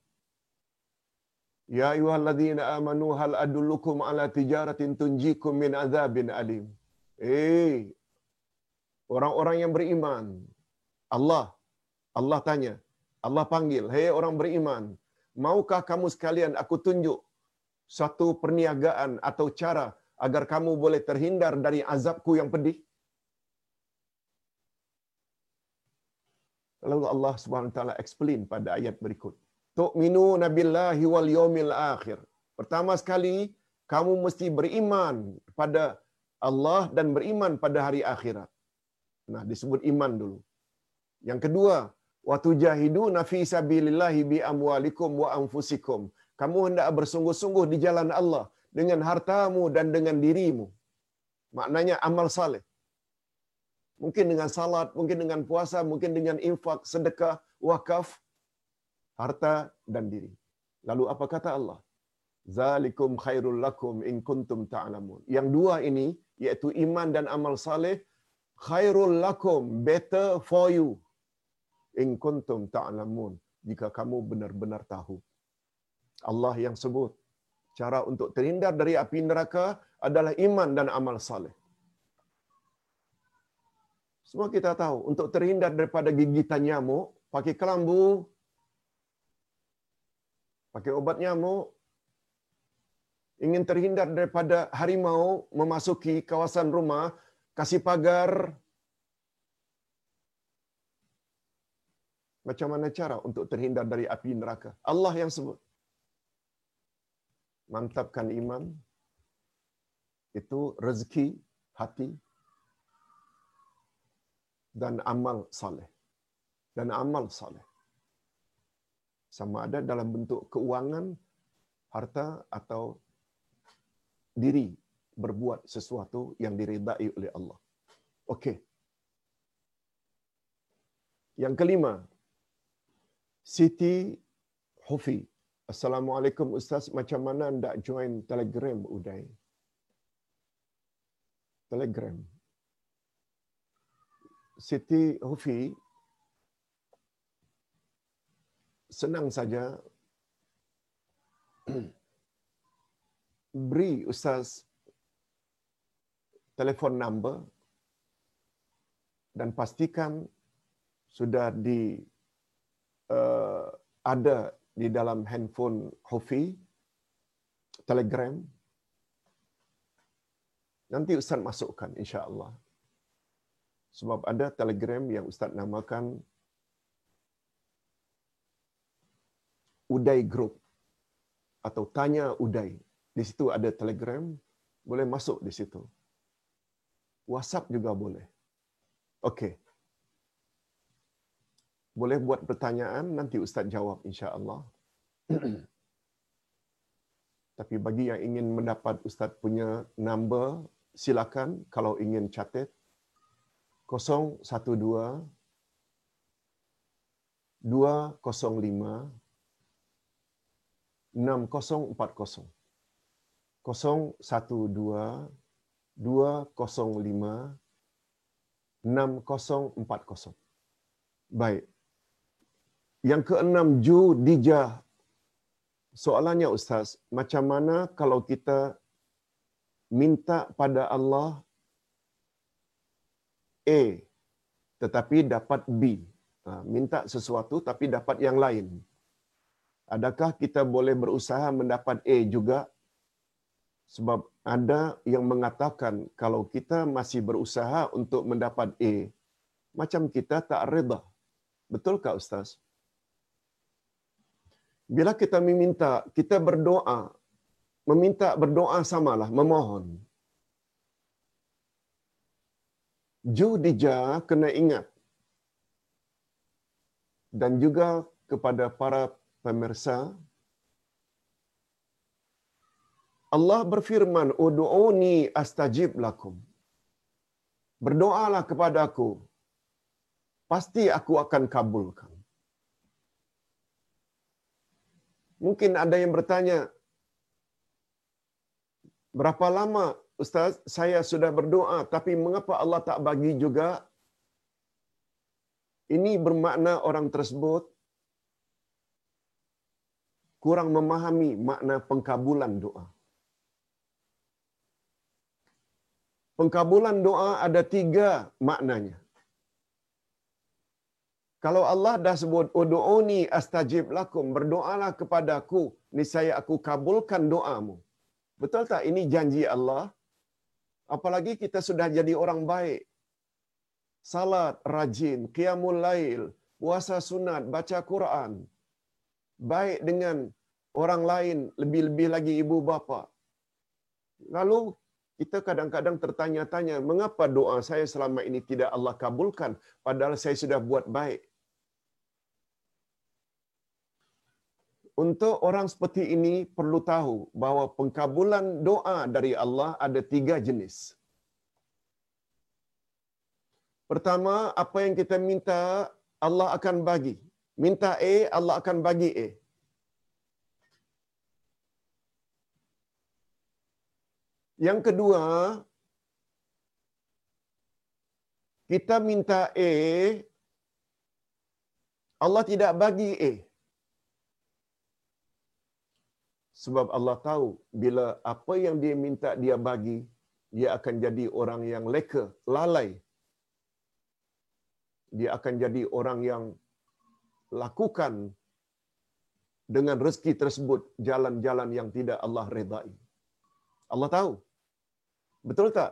Ya ayyuhalladzina amanu hal adullukum ala tijaratin tunjikum min azabin alim. Eh, orang-orang yang beriman. Allah, Allah tanya, Allah panggil, hei orang beriman, maukah kamu sekalian aku tunjuk satu perniagaan atau cara agar kamu boleh terhindar dari azabku yang pedih? Lalu Allah taala explain pada ayat berikut. Tu'minu nabillahi wal yawmil akhir. Pertama sekali kamu mesti beriman pada Allah dan beriman pada hari akhirat. Nah, disebut iman dulu. Yang kedua, wa tujahiduna fi sabilillahi bi amwalikum wa anfusikum. Kamu hendak bersungguh-sungguh di jalan Allah dengan hartamu dan dengan dirimu. Maknanya amal saleh. Mungkin dengan salat, mungkin dengan puasa, mungkin dengan infak, sedekah, wakaf, harta dan diri. Lalu apa kata Allah? Zalikum khairul lakum in kuntum ta'lamun. Yang dua ini iaitu iman dan amal saleh khairul lakum better for you in kuntum ta'lamun jika kamu benar-benar tahu. Allah yang sebut cara untuk terhindar dari api neraka adalah iman dan amal saleh. Semua kita tahu, untuk terhindar daripada gigitan nyamuk, pakai kelambu, pakai obat nyamuk, ingin terhindar daripada harimau memasuki kawasan rumah, kasih pagar. Macam mana cara untuk terhindar dari api neraka? Allah yang sebut. Mantapkan iman. Itu rezeki hati dan amal saleh. Dan amal saleh. Sama ada dalam bentuk keuangan, harta atau diri berbuat sesuatu yang diridai oleh Allah. Okey. Yang kelima, Siti Hufi. Assalamualaikum Ustaz, macam mana nak join Telegram Uday? Telegram. Siti Hufi senang saja beri Ustaz telefon number dan pastikan sudah di uh, ada di dalam handphone Hufi Telegram nanti Ustaz masukkan insya-Allah sebab ada Telegram yang Ustaz namakan Uday Group atau Tanya Uday. Di situ ada Telegram, boleh masuk di situ. WhatsApp juga boleh. Okey. Boleh buat pertanyaan, nanti Ustaz jawab insya-Allah. Tapi bagi yang ingin mendapat Ustaz punya number, silakan kalau ingin catat 012 205 6040 012 205 6040 Baik. Yang keenam Ju Dijah. Soalannya Ustaz, macam mana kalau kita minta pada Allah A tetapi dapat B. Ha, minta sesuatu tapi dapat yang lain. Adakah kita boleh berusaha mendapat A juga? Sebab ada yang mengatakan kalau kita masih berusaha untuk mendapat A, macam kita tak reda. Betulkah Ustaz? Bila kita meminta, kita berdoa, meminta berdoa samalah, memohon. Judija kena ingat. Dan juga kepada para pemirsa Allah berfirman ud'uni astajib lakum. Berdoalah kepada aku. Pasti aku akan kabulkan Mungkin ada yang bertanya berapa lama Ustaz, saya sudah berdoa, tapi mengapa Allah tak bagi juga? Ini bermakna orang tersebut kurang memahami makna pengkabulan doa. Pengkabulan doa ada tiga maknanya. Kalau Allah dah sebut, Udu'uni astajib lakum, berdoalah kepada aku, niscaya aku kabulkan doamu. Betul tak ini janji Allah? Apalagi kita sudah jadi orang baik. Salat rajin, qiyamul lail, puasa sunat, baca Quran. Baik dengan orang lain, lebih-lebih lagi ibu bapa. Lalu kita kadang-kadang tertanya-tanya, mengapa doa saya selama ini tidak Allah kabulkan padahal saya sudah buat baik? Untuk orang seperti ini perlu tahu bahawa pengkabulan doa dari Allah ada tiga jenis. Pertama, apa yang kita minta Allah akan bagi. Minta A, Allah akan bagi A. Yang kedua, kita minta A, Allah tidak bagi A. Sebab Allah tahu bila apa yang dia minta dia bagi, dia akan jadi orang yang leka, lalai. Dia akan jadi orang yang lakukan dengan rezeki tersebut jalan-jalan yang tidak Allah redai. Allah tahu. Betul tak?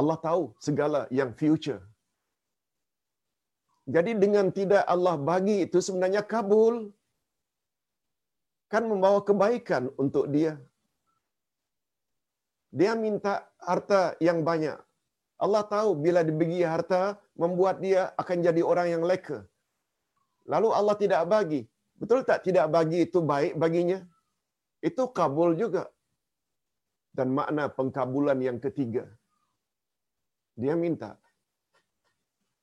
Allah tahu segala yang future. Jadi dengan tidak Allah bagi itu sebenarnya kabul kan membawa kebaikan untuk dia. Dia minta harta yang banyak. Allah tahu bila dibagi harta membuat dia akan jadi orang yang leka. Lalu Allah tidak bagi. Betul tak tidak bagi itu baik baginya? Itu kabul juga. Dan makna pengkabulan yang ketiga. Dia minta.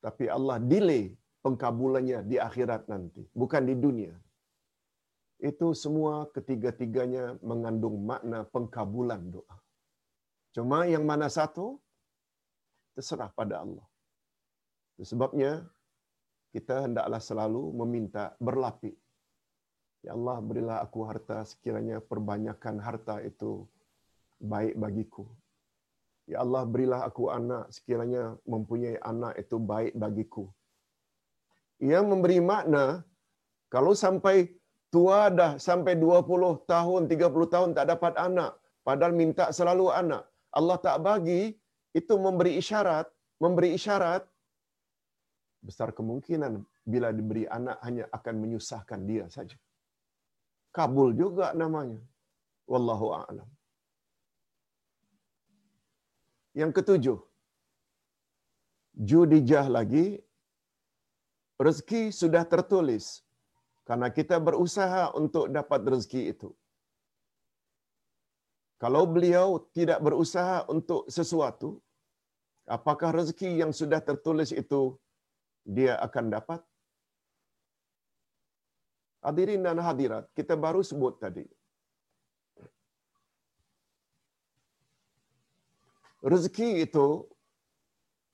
Tapi Allah delay pengkabulannya di akhirat nanti, bukan di dunia. Itu semua ketiga-tiganya mengandung makna pengkabulan doa. Cuma yang mana satu terserah pada Allah. Sebabnya kita hendaklah selalu meminta berlapik. Ya Allah berilah aku harta sekiranya perbanyakan harta itu baik bagiku. Ya Allah berilah aku anak sekiranya mempunyai anak itu baik bagiku. Yang memberi makna kalau sampai tua dah sampai 20 tahun, 30 tahun tak dapat anak, padahal minta selalu anak. Allah tak bagi, itu memberi isyarat, memberi isyarat besar kemungkinan bila diberi anak hanya akan menyusahkan dia saja. Kabul juga namanya. Wallahu a'lam. Yang ketujuh, judijah lagi, rezeki sudah tertulis karena kita berusaha untuk dapat rezeki itu. Kalau beliau tidak berusaha untuk sesuatu, apakah rezeki yang sudah tertulis itu dia akan dapat? Hadirin dan hadirat, kita baru sebut tadi. Rezeki itu,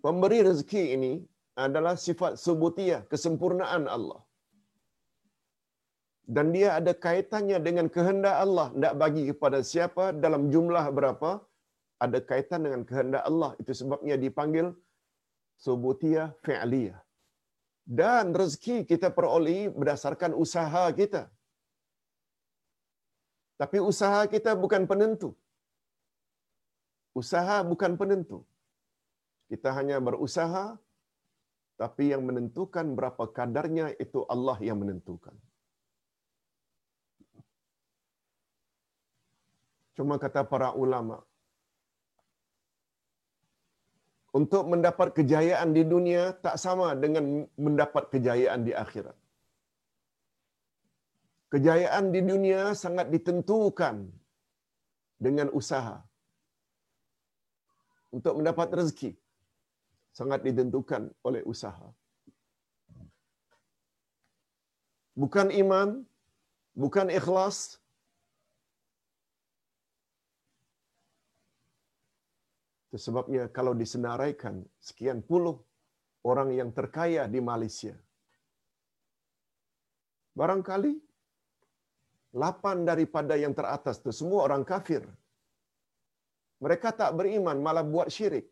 pemberi rezeki ini adalah sifat subutiyah, kesempurnaan Allah. Dan dia ada kaitannya dengan kehendak Allah. Tidak bagi kepada siapa dalam jumlah berapa, ada kaitan dengan kehendak Allah. Itu sebabnya dipanggil subutiyah fi'liyah. Dan rezeki kita peroleh berdasarkan usaha kita. Tapi usaha kita bukan penentu. Usaha bukan penentu. Kita hanya berusaha, tapi yang menentukan berapa kadarnya itu Allah yang menentukan. Cuma kata para ulama, untuk mendapat kejayaan di dunia tak sama dengan mendapat kejayaan di akhirat. Kejayaan di dunia sangat ditentukan dengan usaha. Untuk mendapat rezeki sangat ditentukan oleh usaha. Bukan iman, bukan ikhlas, Itu sebabnya kalau disenaraikan sekian puluh orang yang terkaya di Malaysia. Barangkali lapan daripada yang teratas itu semua orang kafir. Mereka tak beriman, malah buat syirik.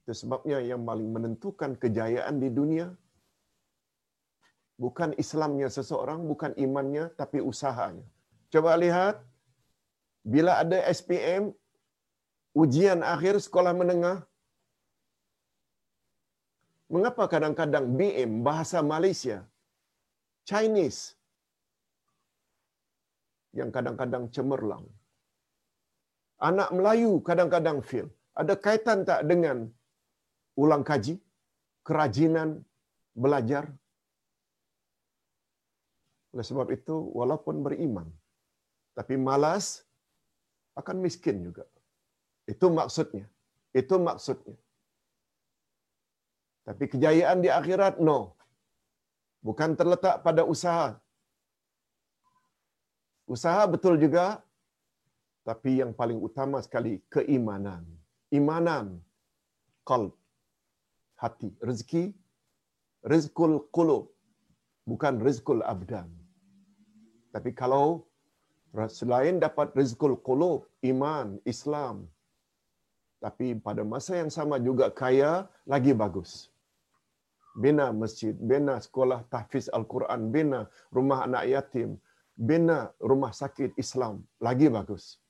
Itu sebabnya yang paling menentukan kejayaan di dunia bukan Islamnya seseorang, bukan imannya, tapi usahanya. Coba lihat, bila ada SPM, ujian akhir sekolah menengah. Mengapa kadang-kadang BM bahasa Malaysia, Chinese yang kadang-kadang cemerlang. Anak Melayu kadang-kadang fail. Ada kaitan tak dengan ulang kaji, kerajinan belajar? Oleh sebab itu, walaupun beriman, tapi malas, akan miskin juga. Itu maksudnya. Itu maksudnya. Tapi kejayaan di akhirat, no. Bukan terletak pada usaha. Usaha betul juga, tapi yang paling utama sekali, keimanan. Imanan, qalb, hati. Rezeki, rizkul qulub, bukan rizkul abdan. Tapi kalau selain dapat rizkul qulub, iman, Islam, tapi pada masa yang sama juga kaya lagi bagus. Bina masjid, bina sekolah tahfiz Al-Quran, bina rumah anak yatim, bina rumah sakit Islam, lagi bagus.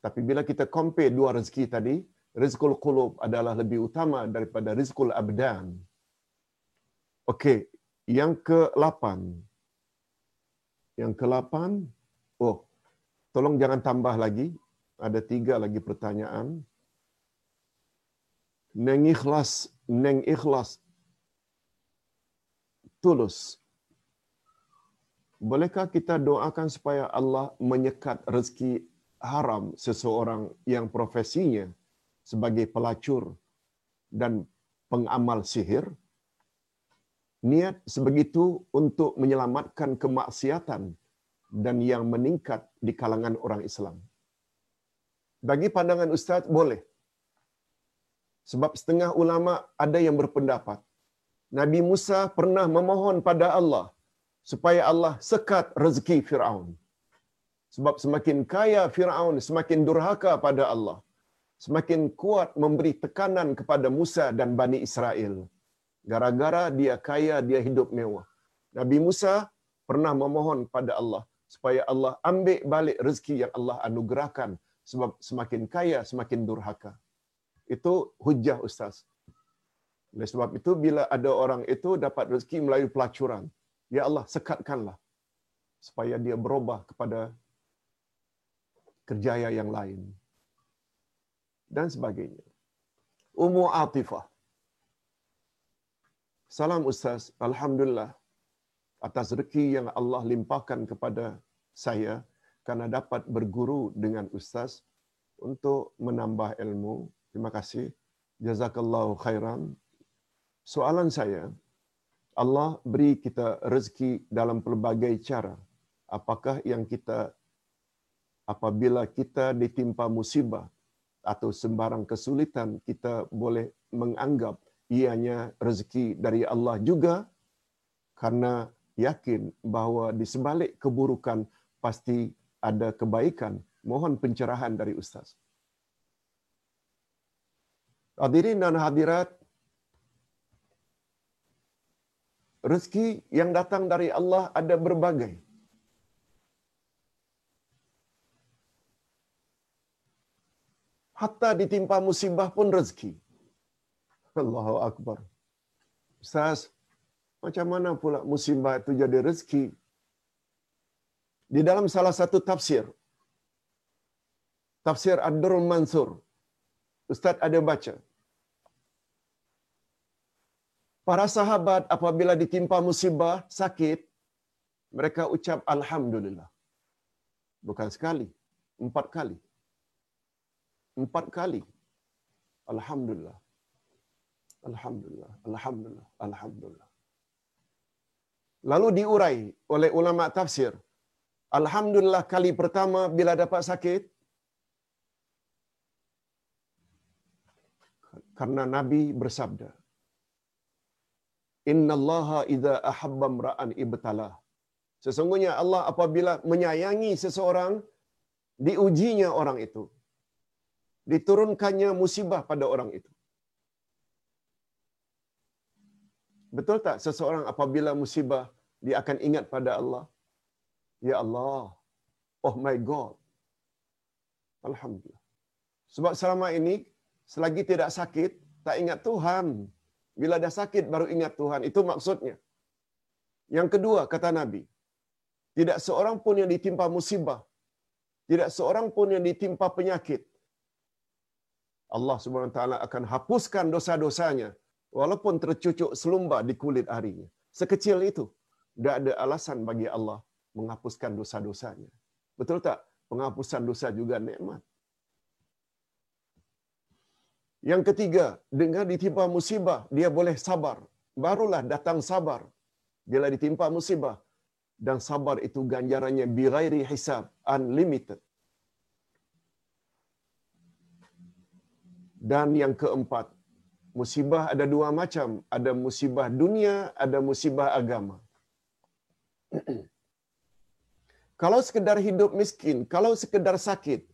Tapi bila kita compare dua rezeki tadi, rizkul qulub adalah lebih utama daripada rizkul abdan. Okey, yang ke-8. Yang ke-8, oh, tolong jangan tambah lagi. Ada tiga lagi pertanyaan neng ikhlas, neng ikhlas tulus. Bolehkah kita doakan supaya Allah menyekat rezeki haram seseorang yang profesinya sebagai pelacur dan pengamal sihir? niat sebegitu untuk menyelamatkan kemaksiatan dan yang meningkat di kalangan orang Islam. Bagi pandangan ustaz boleh. Sebab setengah ulama ada yang berpendapat Nabi Musa pernah memohon pada Allah supaya Allah sekat rezeki Firaun. Sebab semakin kaya Firaun, semakin durhaka pada Allah. Semakin kuat memberi tekanan kepada Musa dan Bani Israel. Gara-gara dia kaya, dia hidup mewah. Nabi Musa pernah memohon pada Allah supaya Allah ambil balik rezeki yang Allah anugerahkan sebab semakin kaya semakin durhaka. Itu hujah ustaz. Oleh sebab itu bila ada orang itu dapat rezeki melalui pelacuran, ya Allah sekatkanlah supaya dia berubah kepada kerjaya yang lain dan sebagainya. Ummu Atifah. Salam Ustaz, Alhamdulillah atas rezeki yang Allah limpahkan kepada saya karena dapat berguru dengan Ustaz untuk menambah ilmu. Terima kasih. Jazakallahu khairan. Soalan saya, Allah beri kita rezeki dalam pelbagai cara. Apakah yang kita apabila kita ditimpa musibah atau sembarang kesulitan kita boleh menganggap ianya rezeki dari Allah juga karena yakin bahawa di sebalik keburukan pasti ada kebaikan. Mohon pencerahan dari Ustaz. Hadirin dan hadirat, rezeki yang datang dari Allah ada berbagai. Hatta ditimpa musibah pun rezeki. Allahu Akbar. Ustaz, macam mana pula musibah itu jadi rezeki? Di dalam salah satu tafsir, tafsir Ad-Durrul Mansur, Ustaz ada baca. Para sahabat apabila ditimpa musibah, sakit, mereka ucap Alhamdulillah. Bukan sekali, empat kali. Empat kali. Alhamdulillah. Alhamdulillah. Alhamdulillah. Alhamdulillah. Lalu diurai oleh ulama tafsir. Alhamdulillah kali pertama bila dapat sakit. Karena Nabi bersabda. Inna allaha idha ahabba mra'an ibtalah. Sesungguhnya Allah apabila menyayangi seseorang, diujinya orang itu. Diturunkannya musibah pada orang itu. Betul tak seseorang apabila musibah, dia akan ingat pada Allah. Ya Allah. Oh my God. Alhamdulillah. Sebab selama ini, selagi tidak sakit, tak ingat Tuhan. Bila dah sakit, baru ingat Tuhan. Itu maksudnya. Yang kedua, kata Nabi, tidak seorang pun yang ditimpa musibah, tidak seorang pun yang ditimpa penyakit, Allah taala akan hapuskan dosa-dosanya walaupun tercucuk selumbar di kulit harinya. Sekecil itu, tidak ada alasan bagi Allah menghapuskan dosa-dosanya. Betul tak? Penghapusan dosa juga nikmat. Yang ketiga, dengan ditimpa musibah, dia boleh sabar. Barulah datang sabar bila ditimpa musibah. Dan sabar itu ganjarannya birairi hisab, unlimited. Dan yang keempat, musibah ada dua macam. Ada musibah dunia, ada musibah agama. kalau sekedar hidup miskin, kalau sekedar sakit,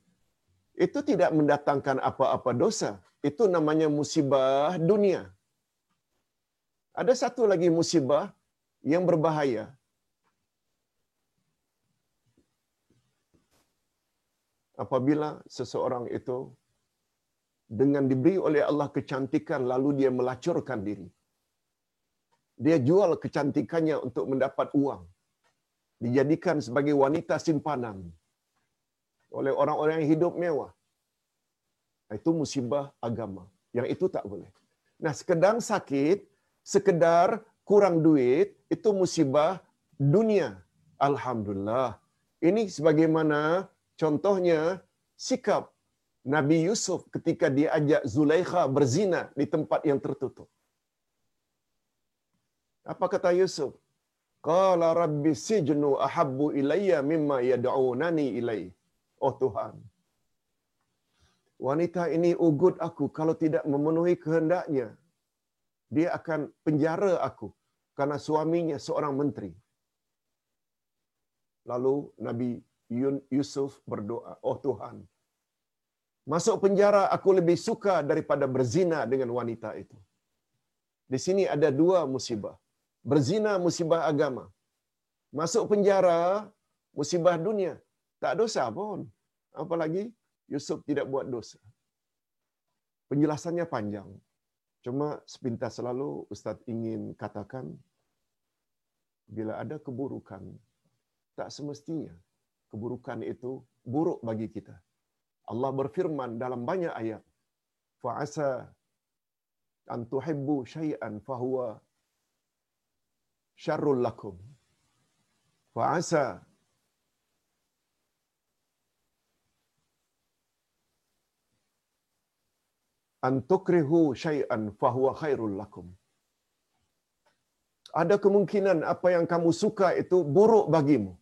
itu tidak mendatangkan apa-apa dosa. Itu namanya musibah dunia. Ada satu lagi musibah yang berbahaya. Apabila seseorang itu dengan diberi oleh Allah kecantikan lalu dia melacurkan diri. Dia jual kecantikannya untuk mendapat uang. Dijadikan sebagai wanita simpanan oleh orang-orang yang hidup mewah. Itu musibah agama. Yang itu tak boleh. Nah, sekedar sakit, sekedar kurang duit, itu musibah dunia. Alhamdulillah. Ini sebagaimana contohnya sikap Nabi Yusuf ketika dia ajak Zulaikha berzina di tempat yang tertutup. Apa kata Yusuf? Qala rabbi sijnu ahabbu ilayya mimma yad'unani ilai. Oh Tuhan. Wanita ini ugut aku kalau tidak memenuhi kehendaknya. Dia akan penjara aku karena suaminya seorang menteri. Lalu Nabi Yusuf berdoa, "Oh Tuhan, masuk penjara aku lebih suka daripada berzina dengan wanita itu." Di sini ada dua musibah. Berzina musibah agama. Masuk penjara musibah dunia. Tak dosa pun. Apalagi Yusuf tidak buat dosa. Penjelasannya panjang. Cuma sepintas selalu Ustaz ingin katakan bila ada keburukan tak semestinya keburukan itu buruk bagi kita. Allah berfirman dalam banyak ayat, "Fa'asa an tuhibbu syai'an fahuwa syarrul lakum." Fa'asa an tukrihu syai'an fahuwa khairul lakum. Ada kemungkinan apa yang kamu suka itu buruk bagimu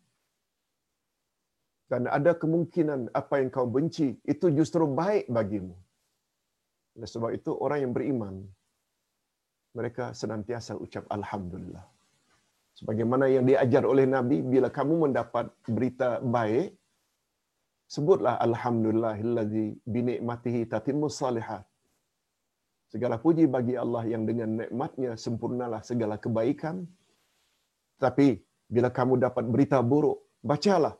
dan ada kemungkinan apa yang kau benci itu justru baik bagimu. Oleh sebab itu orang yang beriman mereka senantiasa ucap alhamdulillah. Sebagaimana yang diajar oleh Nabi bila kamu mendapat berita baik sebutlah alhamdulillahillazi bi ni'matihi tatimmu salihat. Segala puji bagi Allah yang dengan nikmatnya sempurnalah segala kebaikan. Tapi bila kamu dapat berita buruk, bacalah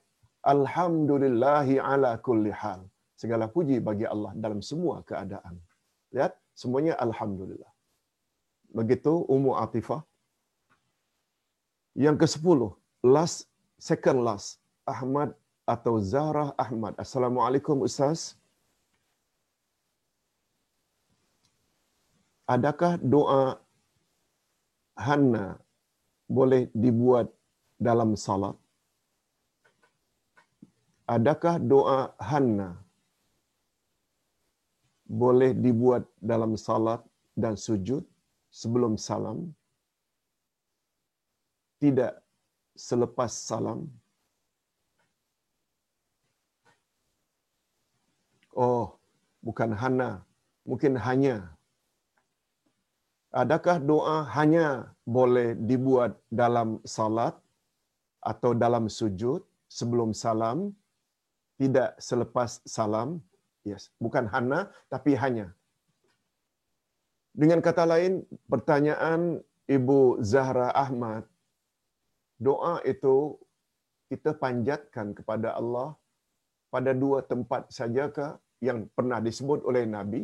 Alhamdulillahi ala kulli hal. Segala puji bagi Allah dalam semua keadaan. Lihat, semuanya Alhamdulillah. Begitu Ummu Atifah. Yang ke sepuluh, last, second last, Ahmad atau Zarah Ahmad. Assalamualaikum Ustaz. Adakah doa Hanna boleh dibuat dalam salat? adakah doa Hanna boleh dibuat dalam salat dan sujud sebelum salam? Tidak selepas salam? Oh, bukan Hanna, mungkin hanya. Adakah doa hanya boleh dibuat dalam salat atau dalam sujud sebelum salam? tidak selepas salam. Yes, bukan hana tapi hanya. Dengan kata lain, pertanyaan Ibu Zahra Ahmad, doa itu kita panjatkan kepada Allah pada dua tempat sajakah yang pernah disebut oleh Nabi?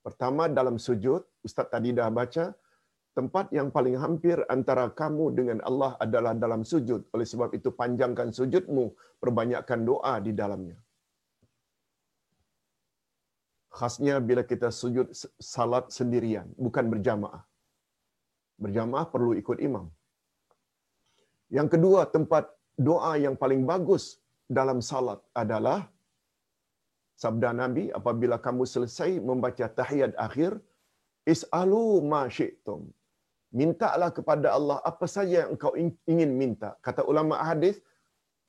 Pertama dalam sujud, Ustaz tadi dah baca, tempat yang paling hampir antara kamu dengan Allah adalah dalam sujud. Oleh sebab itu panjangkan sujudmu, perbanyakkan doa di dalamnya. Khasnya bila kita sujud salat sendirian, bukan berjamaah. Berjamaah perlu ikut imam. Yang kedua, tempat doa yang paling bagus dalam salat adalah sabda Nabi apabila kamu selesai membaca tahiyat akhir, is'alu ma syi'tum mintalah kepada Allah apa saja yang engkau ingin minta. Kata ulama hadis,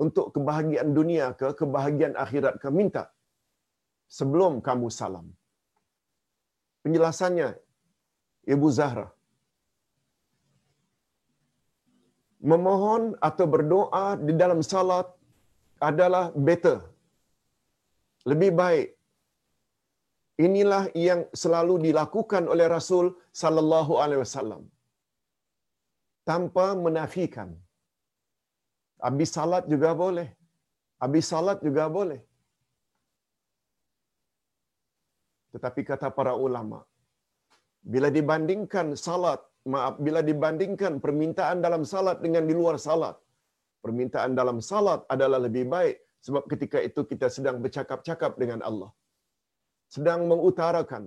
untuk kebahagiaan dunia ke kebahagiaan akhirat ke minta sebelum kamu salam. Penjelasannya Ibu Zahra. Memohon atau berdoa di dalam salat adalah better. Lebih baik. Inilah yang selalu dilakukan oleh Rasul sallallahu alaihi wasallam tanpa menafikan. Habis salat juga boleh. Habis salat juga boleh. Tetapi kata para ulama, bila dibandingkan salat, maaf, bila dibandingkan permintaan dalam salat dengan di luar salat, permintaan dalam salat adalah lebih baik sebab ketika itu kita sedang bercakap-cakap dengan Allah. Sedang mengutarakan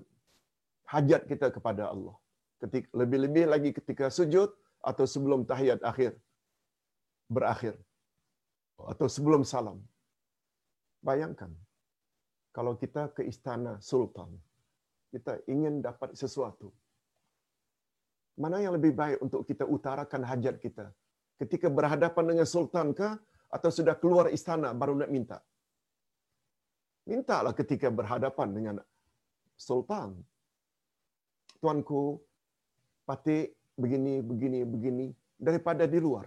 hajat kita kepada Allah. Ketika, lebih-lebih lagi ketika sujud, atau sebelum tahiyat akhir berakhir atau sebelum salam. Bayangkan kalau kita ke istana sultan, kita ingin dapat sesuatu. Mana yang lebih baik untuk kita utarakan hajat kita? Ketika berhadapan dengan sultan ke atau sudah keluar istana baru nak minta? Mintalah ketika berhadapan dengan sultan. Tuanku, patik begini, begini, begini daripada di luar.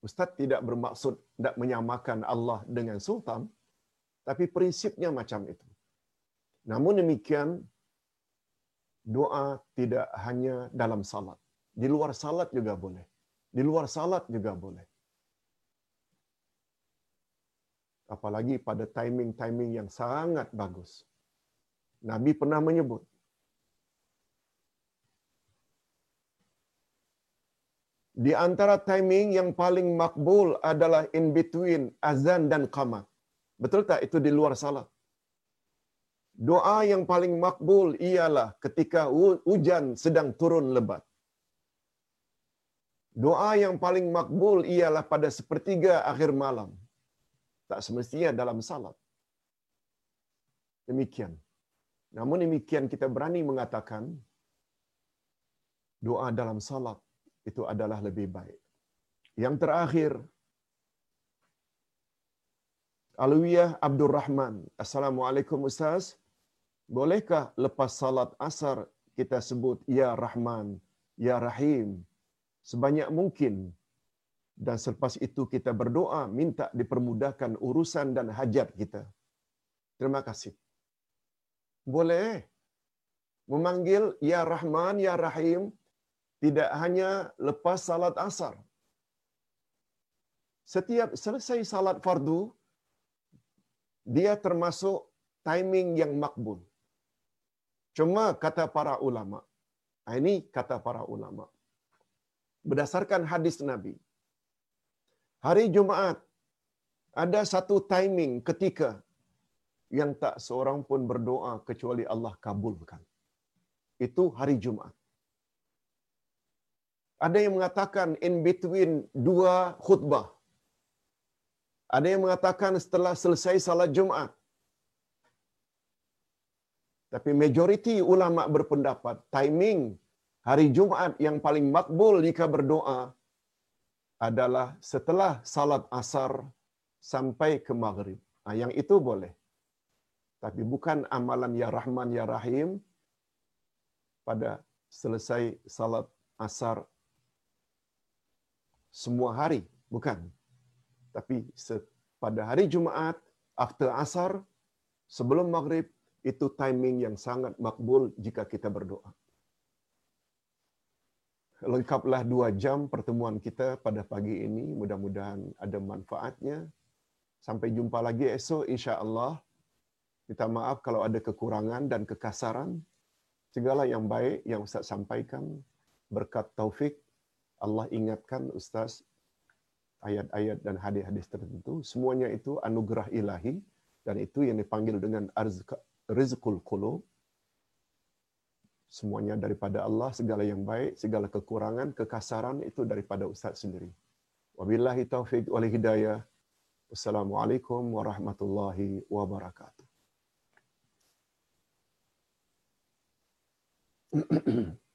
Ustaz tidak bermaksud nak menyamakan Allah dengan sultan, tapi prinsipnya macam itu. Namun demikian, doa tidak hanya dalam salat. Di luar salat juga boleh. Di luar salat juga boleh. Apalagi pada timing-timing yang sangat bagus. Nabi pernah menyebut, di antara timing yang paling makbul adalah in between azan dan qamat. Betul tak itu di luar salat? Doa yang paling makbul ialah ketika hujan sedang turun lebat. Doa yang paling makbul ialah pada sepertiga akhir malam. Tak semestinya dalam salat. Demikian. Namun demikian kita berani mengatakan doa dalam salat itu adalah lebih baik. Yang terakhir, Alwiyah Abdul Rahman. Assalamualaikum Ustaz. Bolehkah lepas salat asar kita sebut Ya Rahman, Ya Rahim sebanyak mungkin dan selepas itu kita berdoa minta dipermudahkan urusan dan hajat kita. Terima kasih. Boleh memanggil Ya Rahman, Ya Rahim tidak hanya lepas salat asar. Setiap selesai salat fardu, dia termasuk timing yang makbul. Cuma kata para ulama, ah, ini kata para ulama, berdasarkan hadis Nabi, hari Jumaat ada satu timing ketika yang tak seorang pun berdoa kecuali Allah kabulkan. Itu hari Jumaat. Ada yang mengatakan in between dua khutbah. Ada yang mengatakan setelah selesai salat Jumaat. Tapi majoriti ulama berpendapat timing hari Jumaat yang paling makbul jika berdoa adalah setelah salat asar sampai ke maghrib. Nah, yang itu boleh. Tapi bukan amalan ya Rahman ya Rahim pada selesai salat asar semua hari, bukan. Tapi pada hari Jumaat, after asar, sebelum maghrib, itu timing yang sangat makbul jika kita berdoa. Lengkaplah dua jam pertemuan kita pada pagi ini. Mudah-mudahan ada manfaatnya. Sampai jumpa lagi esok insya Allah. Kita maaf kalau ada kekurangan dan kekasaran. Segala yang baik yang Ustaz sampaikan berkat taufik Allah ingatkan Ustaz ayat-ayat dan hadis-hadis tertentu. Semuanya itu anugerah ilahi dan itu yang dipanggil dengan rizqul qulub. Semuanya daripada Allah, segala yang baik, segala kekurangan, kekasaran itu daripada Ustaz sendiri. Wabillahi taufiq wal hidayah. Wassalamualaikum warahmatullahi wabarakatuh.